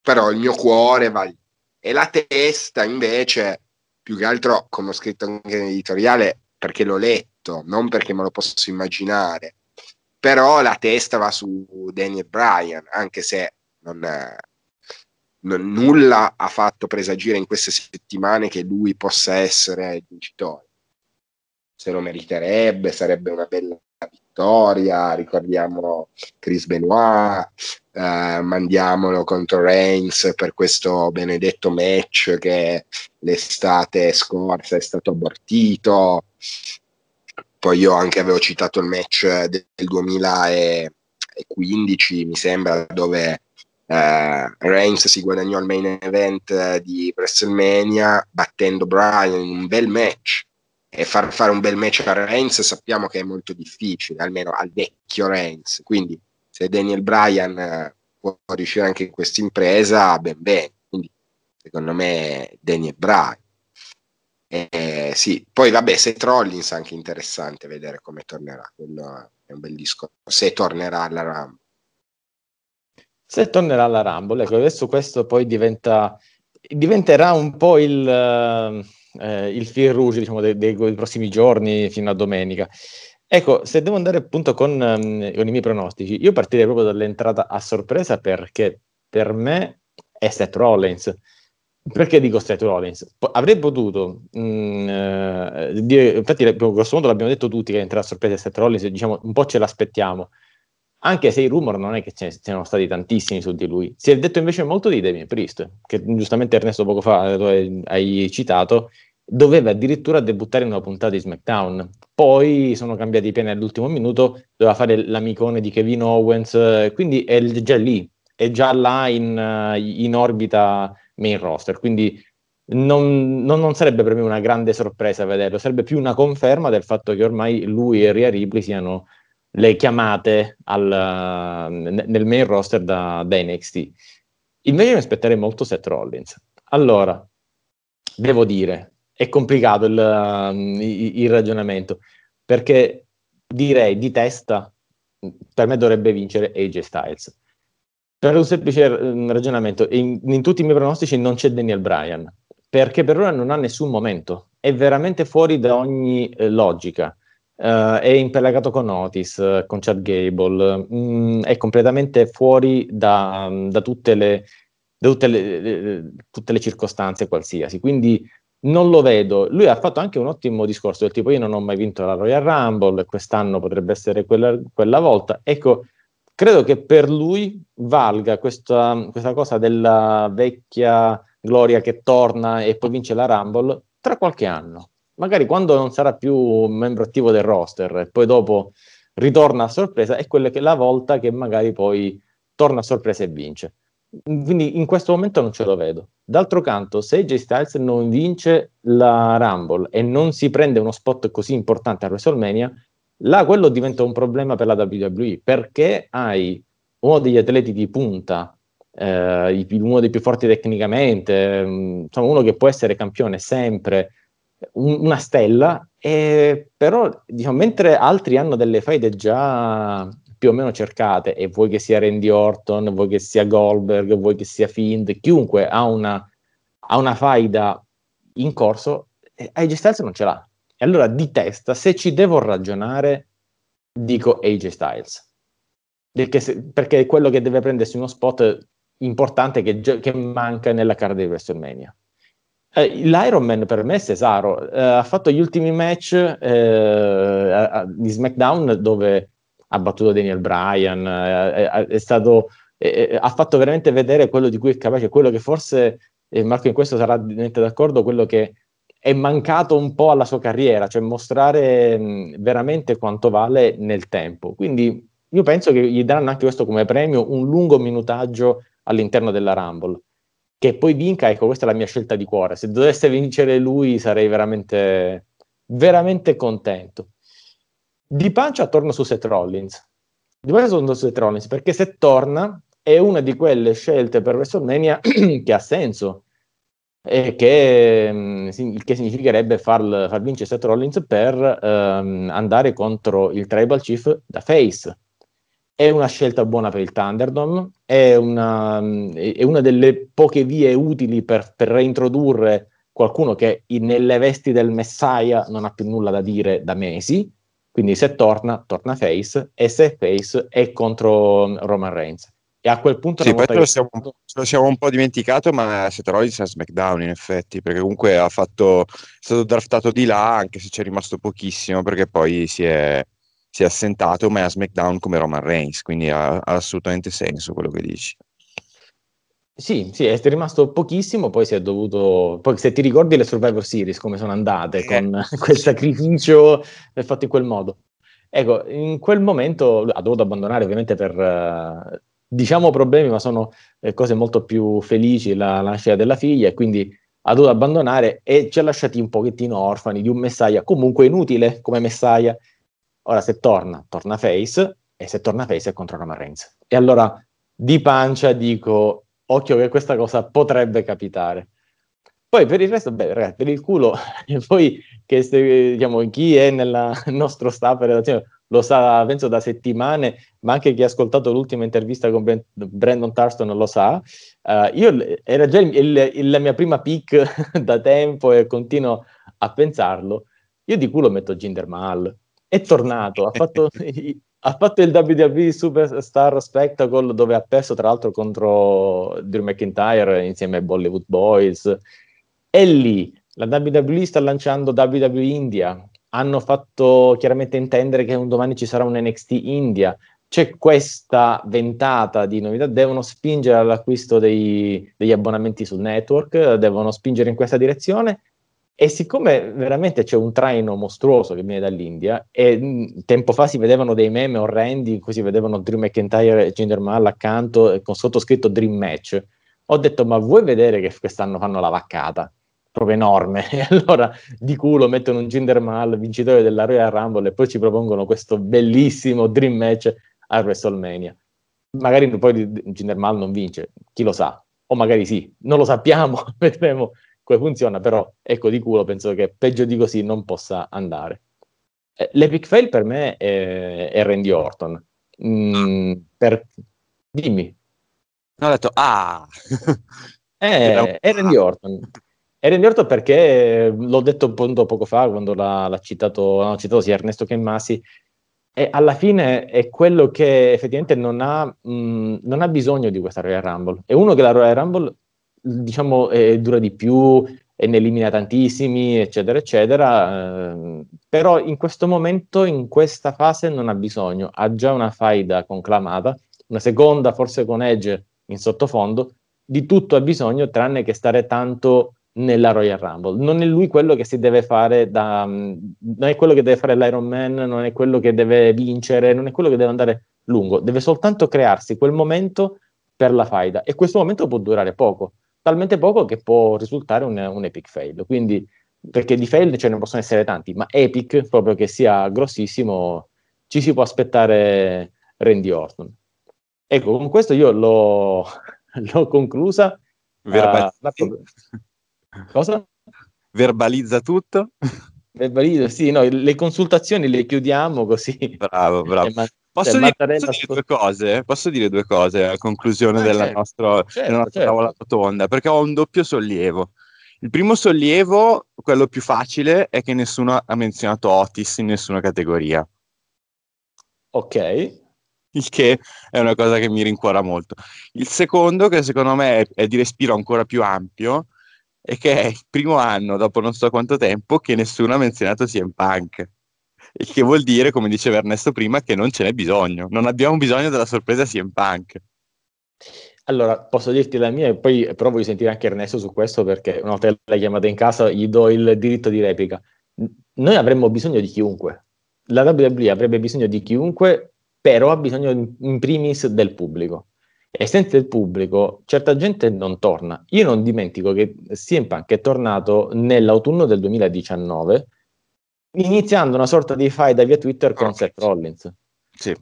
però il mio cuore va lì. E la testa invece, più che altro, come ho scritto anche nell'editoriale, perché l'ho letto, non perché me lo posso immaginare, però la testa va su Daniel Bryan, anche se non, non, nulla ha fatto presagire in queste settimane che lui possa essere il vincitore. Se lo meriterebbe, sarebbe una bella vittoria. Ricordiamo Chris Benoit, eh, mandiamolo contro Reigns per questo benedetto match che l'estate scorsa è stato abortito. Poi io anche avevo citato il match del 2015, mi sembra, dove eh, Reigns si guadagnò il main event eh, di WrestleMania battendo Bryan in un bel match e far fare un bel match a Reigns sappiamo che è molto difficile, almeno al vecchio Reigns. Quindi se Daniel Bryan eh, può riuscire anche in questa impresa, ben bene. Quindi secondo me Daniel Bryan. Eh, sì, poi vabbè, se Trollins anche interessante vedere come tornerà, quello è un bel discorso, se tornerà alla Rumble. Se tornerà alla Rumble, ecco, adesso questo poi diventa, diventerà un po' il, eh, il fil rouge diciamo, dei, dei, dei, prossimi giorni fino a domenica. Ecco, se devo andare appunto con, um, con i miei pronostici, io partirei proprio dall'entrata a sorpresa perché per me è Seth Rollins. Perché dico Seth Rollins? avrei potuto mh, mm, eh, dire, infatti, grosso modo l'abbiamo detto tutti che entra a sorpresa Seth Rollins, diciamo un po' ce l'aspettiamo anche se i rumor non è che ce ne siano stati tantissimi su di lui. Si è detto invece molto di Damien Priest, che giustamente Ernesto poco fa hai citato, doveva addirittura debuttare in una puntata di SmackDown. Poi sono cambiati i piani all'ultimo minuto, doveva fare l'amicone di Kevin Owens, quindi è già lì, è già là in, in orbita main roster, quindi non, non, non, sarebbe per me una grande sorpresa vederlo, sarebbe più una conferma del fatto che ormai lui e Ria Ripley siano le chiamate al, nel main roster da, da NXT. Invece mi aspetterei molto Seth Rollins. Allora, devo dire, è complicato il, il, il ragionamento, perché direi di testa, per me dovrebbe vincere AJ Styles. Per un semplice ragionamento, in, in tutti i miei pronostici non c'è Daniel Bryan, perché per ora non ha nessun momento, è veramente fuori da ogni eh, logica Uh, è impelagato con Otis, con Chad Gable, mm, è completamente fuori da, da, tutte, le, da tutte, le, le, tutte, le, circostanze qualsiasi, quindi non lo vedo. Lui ha fatto anche un ottimo discorso del tipo io non ho mai vinto la Royal Rumble, quest'anno potrebbe essere quella, quella volta. Ecco, credo che per lui valga questa, questa cosa della vecchia gloria che torna e poi vince la Rumble tra qualche anno magari quando non sarà più membro attivo del roster e poi dopo ritorna a sorpresa, è quella che la volta che magari poi torna a sorpresa e vince. Quindi in questo momento non ce lo vedo. D'altro canto, se J Styles non vince la Rumble e non si prende uno spot così importante a WrestleMania, là quello diventa un problema per la WWE, perché hai uno degli atleti di punta, eh, uno dei più forti tecnicamente, mm, insomma uno che può essere campione sempre, un, una stella, e, però diciamo, mentre altri hanno delle faide già più o meno cercate, e vuoi che sia Randy Orton, vuoi che sia Goldberg, vuoi che sia Fiend, chiunque ha una, ha una faida in corso, eh, AJ Styles non ce l'ha. E allora di testa, se ci devo ragionare, dico AJ Styles. Perché, se, perché è quello che deve prendersi uno spot importante che, che manca nella card di WrestleMania. Eh, L'Ironman per me è Cesaro, eh, ha fatto gli ultimi match eh, a, a, di SmackDown dove ha battuto Daniel Bryan, è, è stato, è, ha fatto veramente vedere quello di cui è capace, quello che forse, Marco in questo sarà d'accordo, quello che è mancato un po' alla sua carriera, cioè mostrare mh, veramente quanto vale nel tempo. Quindi io penso che gli daranno anche questo come premio, un lungo minutaggio all'interno della Rumble. Che poi vinca, ecco, questa è la mia scelta di cuore. Se dovesse vincere lui sarei veramente, veramente contento. Di pancia torno su Seth Rollins. Di pancia torno su Seth Rollins perché se torna è una di quelle scelte per WrestleMania <clears throat> che ha senso e che, mm, che significherebbe far, far, vincere Seth Rollins per um, andare contro il Tribal Chief da face. È una scelta buona per il Thunderdome, è una, mm, è una delle poche vie utili per, per reintrodurre qualcuno che nelle vesti del Messiah non ha più nulla da dire da mesi, quindi se torna, torna face, e se face è contro mm, Roman Reigns. E a quel punto... Sì, poi ce lo, siamo, ce lo siamo un po' dimenticato, ma Seth Rollins a SmackDown in effetti, perché comunque ha fatto, è stato draftato di là, anche se ci è rimasto pochissimo, perché poi si è, si è assentato, ma è a SmackDown come Roman Reigns, quindi ha, ha assolutamente senso quello che dici. Sì, sì, è rimasto pochissimo, poi si è dovuto... Poi se ti ricordi le Survivor Series, come sono andate, eh. con quel sacrificio fatto in quel modo. Ecco, in quel momento ha dovuto abbandonare ovviamente per, uh, diciamo problemi, ma sono eh, cose molto più felici, la, la, nascita della figlia, e quindi ha dovuto abbandonare e ci ha lasciati un pochettino orfani di un Messiah comunque inutile come Messiah. Ora se torna, torna face, e se torna face è contro Roman Reigns. E allora di pancia dico, occhio che questa cosa potrebbe capitare. Poi per il resto, beh, ragazzi, per il culo, <laughs> poi che se, diciamo, chi è nel nostro staff redazione lo sa, penso da settimane, ma anche chi ha ascoltato l'ultima intervista con Brandon Tarston lo sa. Uh, io era già il, il, la mia prima pick <laughs> da tempo e continuo a pensarlo. Io di culo metto Jinder Mahal. È tornato, ha fatto, <laughs> ha fatto il WWE Superstar Spectacle dove ha perso tra l'altro contro Drew McIntyre insieme ai Bollywood Boys. E lì la WWE sta lanciando WWE India, hanno fatto chiaramente intendere che un domani ci sarà un NXT India. C'è questa ventata di novità, devono spingere all'acquisto dei, degli abbonamenti sul network, devono spingere in questa direzione. E siccome veramente c'è un traino mostruoso che viene dall'India, e mh, tempo fa si vedevano dei meme orrendi in cui si vedevano Drew McIntyre e Jinder Mahal accanto con sottoscritto Dream Match, ho detto ma vuoi vedere che quest'anno fanno la vaccata? Proprio enorme. <laughs> E allora di culo mettono un Jinder Mahal, vincitore della Royal Rumble, e poi ci propongono questo bellissimo dream match a WrestleMania. Magari poi Jinder Mahal non vince, chi lo sa, o magari sì, non lo sappiamo, <laughs> vedremo come funziona, però ecco di culo penso che peggio di così non possa andare. Eh, l'epic fail per me è, è Randy Orton. Mm, per... Dimmi. ho detto, ah! eh, <laughs> è Randy Orton. E Randy Orton perché l'ho detto appunto poco fa quando l'ha, l'ha citato, l'hanno citato sia Ernesto che Masi, e alla fine è quello che effettivamente non ha, mh, non ha bisogno di questa Royal Rumble. È uno che la Royal Rumble, diciamo, è, dura di più e ne elimina tantissimi, eccetera, eccetera. Eh, però in questo momento, in questa fase, non ha bisogno. Ha già una faida conclamata, una seconda, forse con Edge in sottofondo. Di tutto ha bisogno, tranne che stare tanto nella Royal Rumble. Non è lui quello che si deve fare da... non è quello che deve fare l'Iron Man, non è quello che deve vincere, non è quello che deve andare lungo, deve soltanto crearsi quel momento per la faida e questo momento può durare poco, talmente poco che può risultare un, un epic fail. Quindi, perché di fail ce ne possono essere tanti, ma epic, proprio che sia grossissimo, ci si può aspettare Randy Orton. Ecco, con questo io l'ho, <laughs> l'ho conclusa. Uh, Cosa? Verbalizza tutto? Verbalizza, sì, no, le consultazioni le chiudiamo così. Bravo, <laughs> bravo. Ma- Posso dire, posso dire, due cose? Posso dire due cose a conclusione ah, della, certo, nostra, certo, della nostra certo. tavola rotonda? Perché ho un doppio sollievo. Il primo sollievo, quello più facile, è che nessuno ha menzionato Otis in nessuna categoria. Ok. Il che è una cosa che mi rincuora molto. Il secondo, che secondo me è, è di respiro ancora più ampio, e che è il primo anno, dopo non so quanto tempo, che nessuno ha menzionato CM Punk. Il che vuol dire, come diceva Ernesto prima, che non ce n'è bisogno. Non abbiamo bisogno della sorpresa CM Punk. Allora, posso dirti la mia e poi provo di sentire anche Ernesto su questo perché una volta l'hai chiamata in casa gli do il diritto di replica. Noi avremmo bisogno di chiunque. La WWE avrebbe bisogno di chiunque, però ha bisogno in primis del pubblico. E senza il pubblico certa gente non torna. Io non dimentico che CM Punk è tornato nell'autunno del 2019 iniziando una sorta di fight via Twitter con okay. Seth Rollins. Sì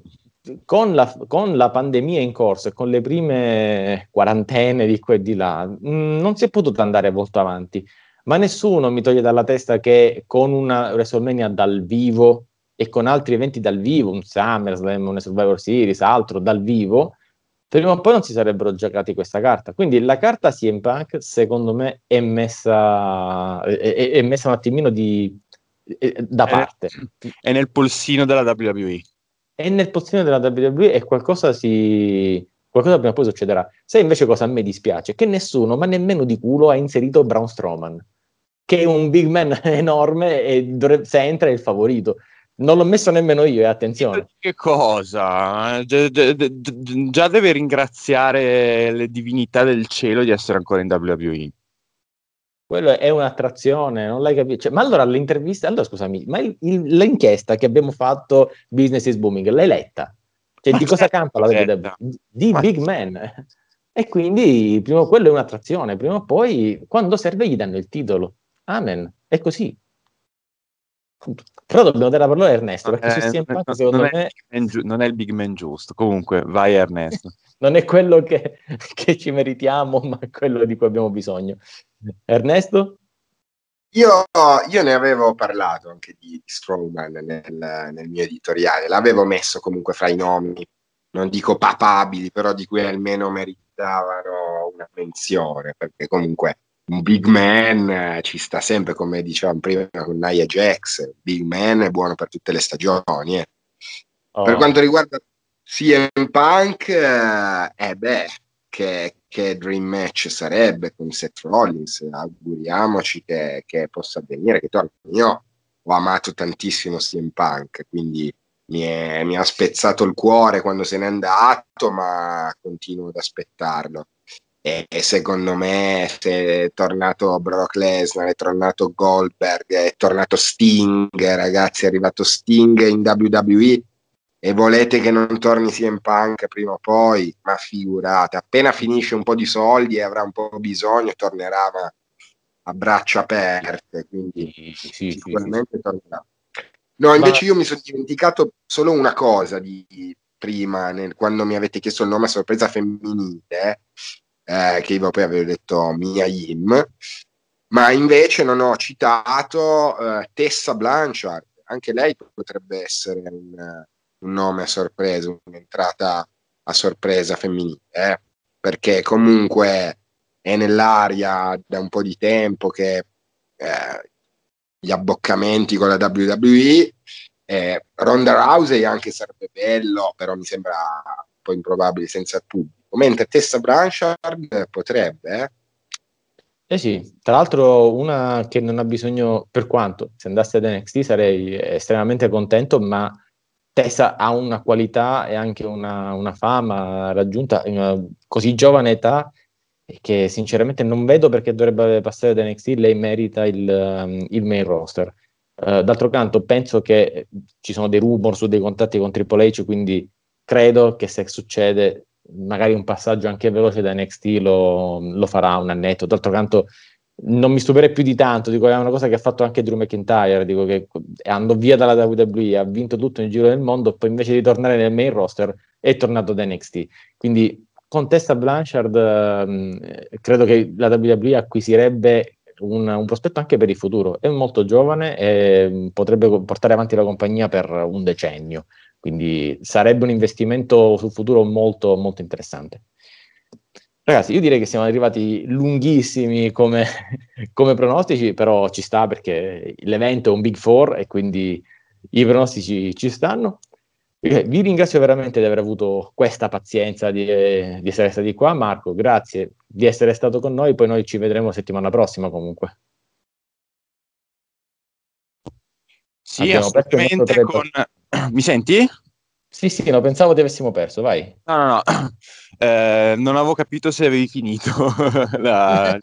con la, con la, pandemia in corso e con le prime quarantene di qua e di là, mh, mm, non si è potuto andare molto avanti. Ma nessuno mi toglie dalla testa che con una WrestleMania dal vivo e con altri eventi dal vivo, un SummerSlam, un Survivor Series, altro dal vivo, prima o poi non si sarebbero giocati questa carta. Quindi la carta CM Punk, secondo me, è messa, è, è messa un attimino di, da parte. È nel polsino della WWE e nel pozione della WWE e qualcosa si qualcosa prima o poi succederà. Sai invece cosa a me dispiace? Che nessuno, ma nemmeno di culo, ha inserito Braun Strowman, che è un big man <laughs> enorme e dovrebbe, se entra è il favorito. Non l'ho messo nemmeno io, e eh, attenzione. <laughs> Che cosa? Già, già, già deve ringraziare le divinità del cielo di essere ancora in WWE quello è un'attrazione, non l'hai capito? Cioè, ma allora l'intervista, allora scusami, ma il, il, l'inchiesta che abbiamo fatto Business is Booming, l'hai letta? Cioè, ma di cosa campa la verità? Di ma Big Man. E quindi prima quello è un'attrazione, prima o poi quando serve gli danno il titolo. Amen. È così. Però dobbiamo dare la parola a Ernesto, perché eh, su CM Punk secondo non me... È giu- non è il big man giusto. Comunque, vai Ernesto. <laughs> non è quello che, che, ci meritiamo, ma è quello di cui abbiamo bisogno. Ernesto? Io, io ne avevo parlato anche di, Strowman nel, nel, mio editoriale, l'avevo messo comunque fra i nomi, non dico papabili, però di cui almeno meritavano una menzione, perché comunque un big man eh, ci sta sempre, come dicevamo prima con Nia Jax, big man è buono per tutte le stagioni. Eh. Oh. Per quanto riguarda CM Punk, eh, eh beh, che, che, dream match sarebbe con Seth Rollins, auguriamoci che, che possa avvenire, che torni. Io ho amato tantissimo CM Punk, quindi mi, è, mi ha spezzato il cuore quando se n'è andato, ma continuo ad aspettarlo e, secondo me se è tornato Brock Lesnar, è tornato Goldberg, è tornato Sting, ragazzi, è arrivato Sting in WWE e. Volete che non torni CM Punk prima o poi, ma figurate, appena finisce un po' di soldi e avrà un po' bisogno, tornerà ma a braccia aperte, quindi sì, sì, sicuramente sì, tornerà. No, invece ma... io mi sono dimenticato solo una cosa di prima, nel, quando mi avete chiesto il nome a sorpresa femminile, eh, che io poi avevo detto Mia Yim, ma invece non ho citato eh, Tessa Blanchard, anche lei potrebbe essere un, un nome a sorpresa, un'entrata a sorpresa femminile, eh? perché comunque è nell'aria da un po' di tempo che eh, gli abboccamenti con la WWE. Eh, Ronda Rousey anche sarebbe bello, però mi sembra un po' improbabile senza il pubblico mentre Tessa Branchard potrebbe. Eh? eh sì, tra l'altro una che non ha bisogno, per quanto se andasse ad NXT sarei estremamente contento, ma Tessa ha una qualità e anche una, una fama raggiunta in una così giovane età che sinceramente non vedo perché dovrebbe passare da NXT, lei merita il, um, il main roster. Uh, d'altro canto penso che ci sono dei rumor su dei contatti con Triple H, quindi credo che se succede magari un passaggio anche veloce da NXT lo, lo farà un annetto. D'altro canto, non mi stupirei più di tanto. Dico, è una cosa che ha fatto anche Drew McIntyre. Dico che andò via dalla WWE, ha vinto tutto nel giro del mondo, poi invece di tornare nel main roster è tornato da NXT. Quindi con Tessa Blanchard eh, credo che la WWE acquisirebbe un, un, prospetto anche per il futuro. È molto giovane e potrebbe portare avanti la compagnia per un decennio. Quindi sarebbe un investimento sul futuro molto, molto interessante. Ragazzi, io direi che siamo arrivati lunghissimi come, <laughs> come pronostici, però ci sta perché l'evento è un Big Four e quindi i pronostici ci stanno. Vi ringrazio veramente di aver avuto questa pazienza di, di, essere stati qua. Marco, grazie di essere stato con noi. Poi noi ci vedremo settimana prossima comunque. Sì, assolutamente con... <clears throat> Mi senti? Sì, sì, no, pensavo di avessimo perso, vai. No, no, no, <clears throat> eh, non avevo capito se avevi finito. <laughs> La...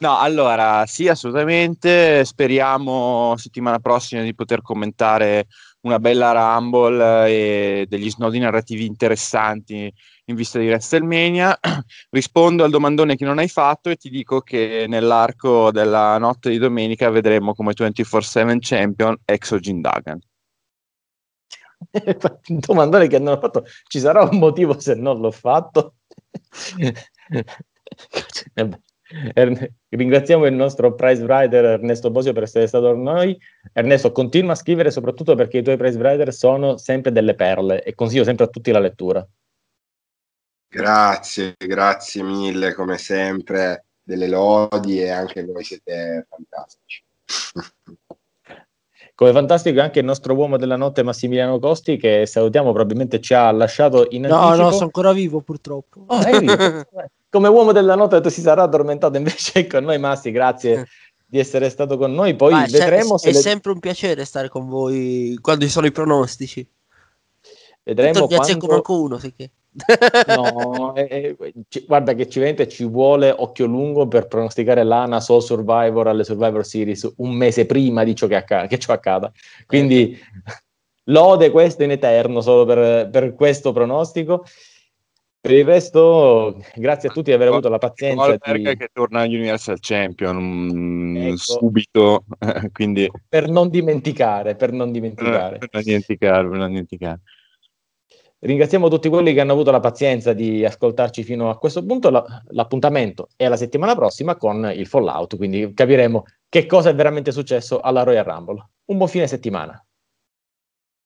no, allora, sì, assolutamente, speriamo settimana prossima di poter commentare una bella Rumble e degli snodi narrativi interessanti in vista di WrestleMania. <clears throat> Rispondo al domandone che non hai fatto e ti dico che nell'arco della notte di domenica vedremo come 24-7 champion Exo Jindagan. un <laughs> domandone che non ho fatto, ci sarà un motivo se non l'ho fatto? <laughs> <laughs> Ringraziamo il nostro prize writer Ernesto Bosio per essere stato con noi. Ernesto, continua a scrivere soprattutto perché i tuoi prize writer sono sempre delle perle e consiglio sempre a tutti la lettura. Grazie, grazie mille come sempre delle lodi e anche voi siete fantastici. <laughs> Come fantastico anche il nostro uomo della notte Massimiliano Costi che salutiamo, probabilmente ci ha lasciato in anticipo. No, no, sono ancora vivo purtroppo. Oh, <laughs> Come uomo della notte si sarà addormentato <laughs> invece con noi Massi, grazie di essere stato con noi, poi Vai, vedremo se... È le... sempre un piacere stare con voi quando ci sono i pronostici. Vedremo quando... qualcuno, sì che... no, eh, eh, ci, guarda che ci, vente, ci vuole occhio lungo per pronosticare l'ANA Soul Survivor alle Survivor Series un mese prima di ciò che, acc- che ciò accada. Quindi eh. <laughs> lode questo in eterno solo per, per, questo pronostico. Per il resto, grazie a tutti di aver avuto la pazienza. Di... che torna all'Universal Champion um, ecco. subito, <laughs> quindi... Per non dimenticare, per non dimenticare. Per non dimenticare, per non dimenticare. Ringraziamo tutti quelli che hanno avuto la pazienza di ascoltarci fino a questo punto. La, l'appuntamento è la settimana prossima con il Fallout, quindi capiremo che cosa è veramente successo alla Royal Rumble. Un buon fine settimana.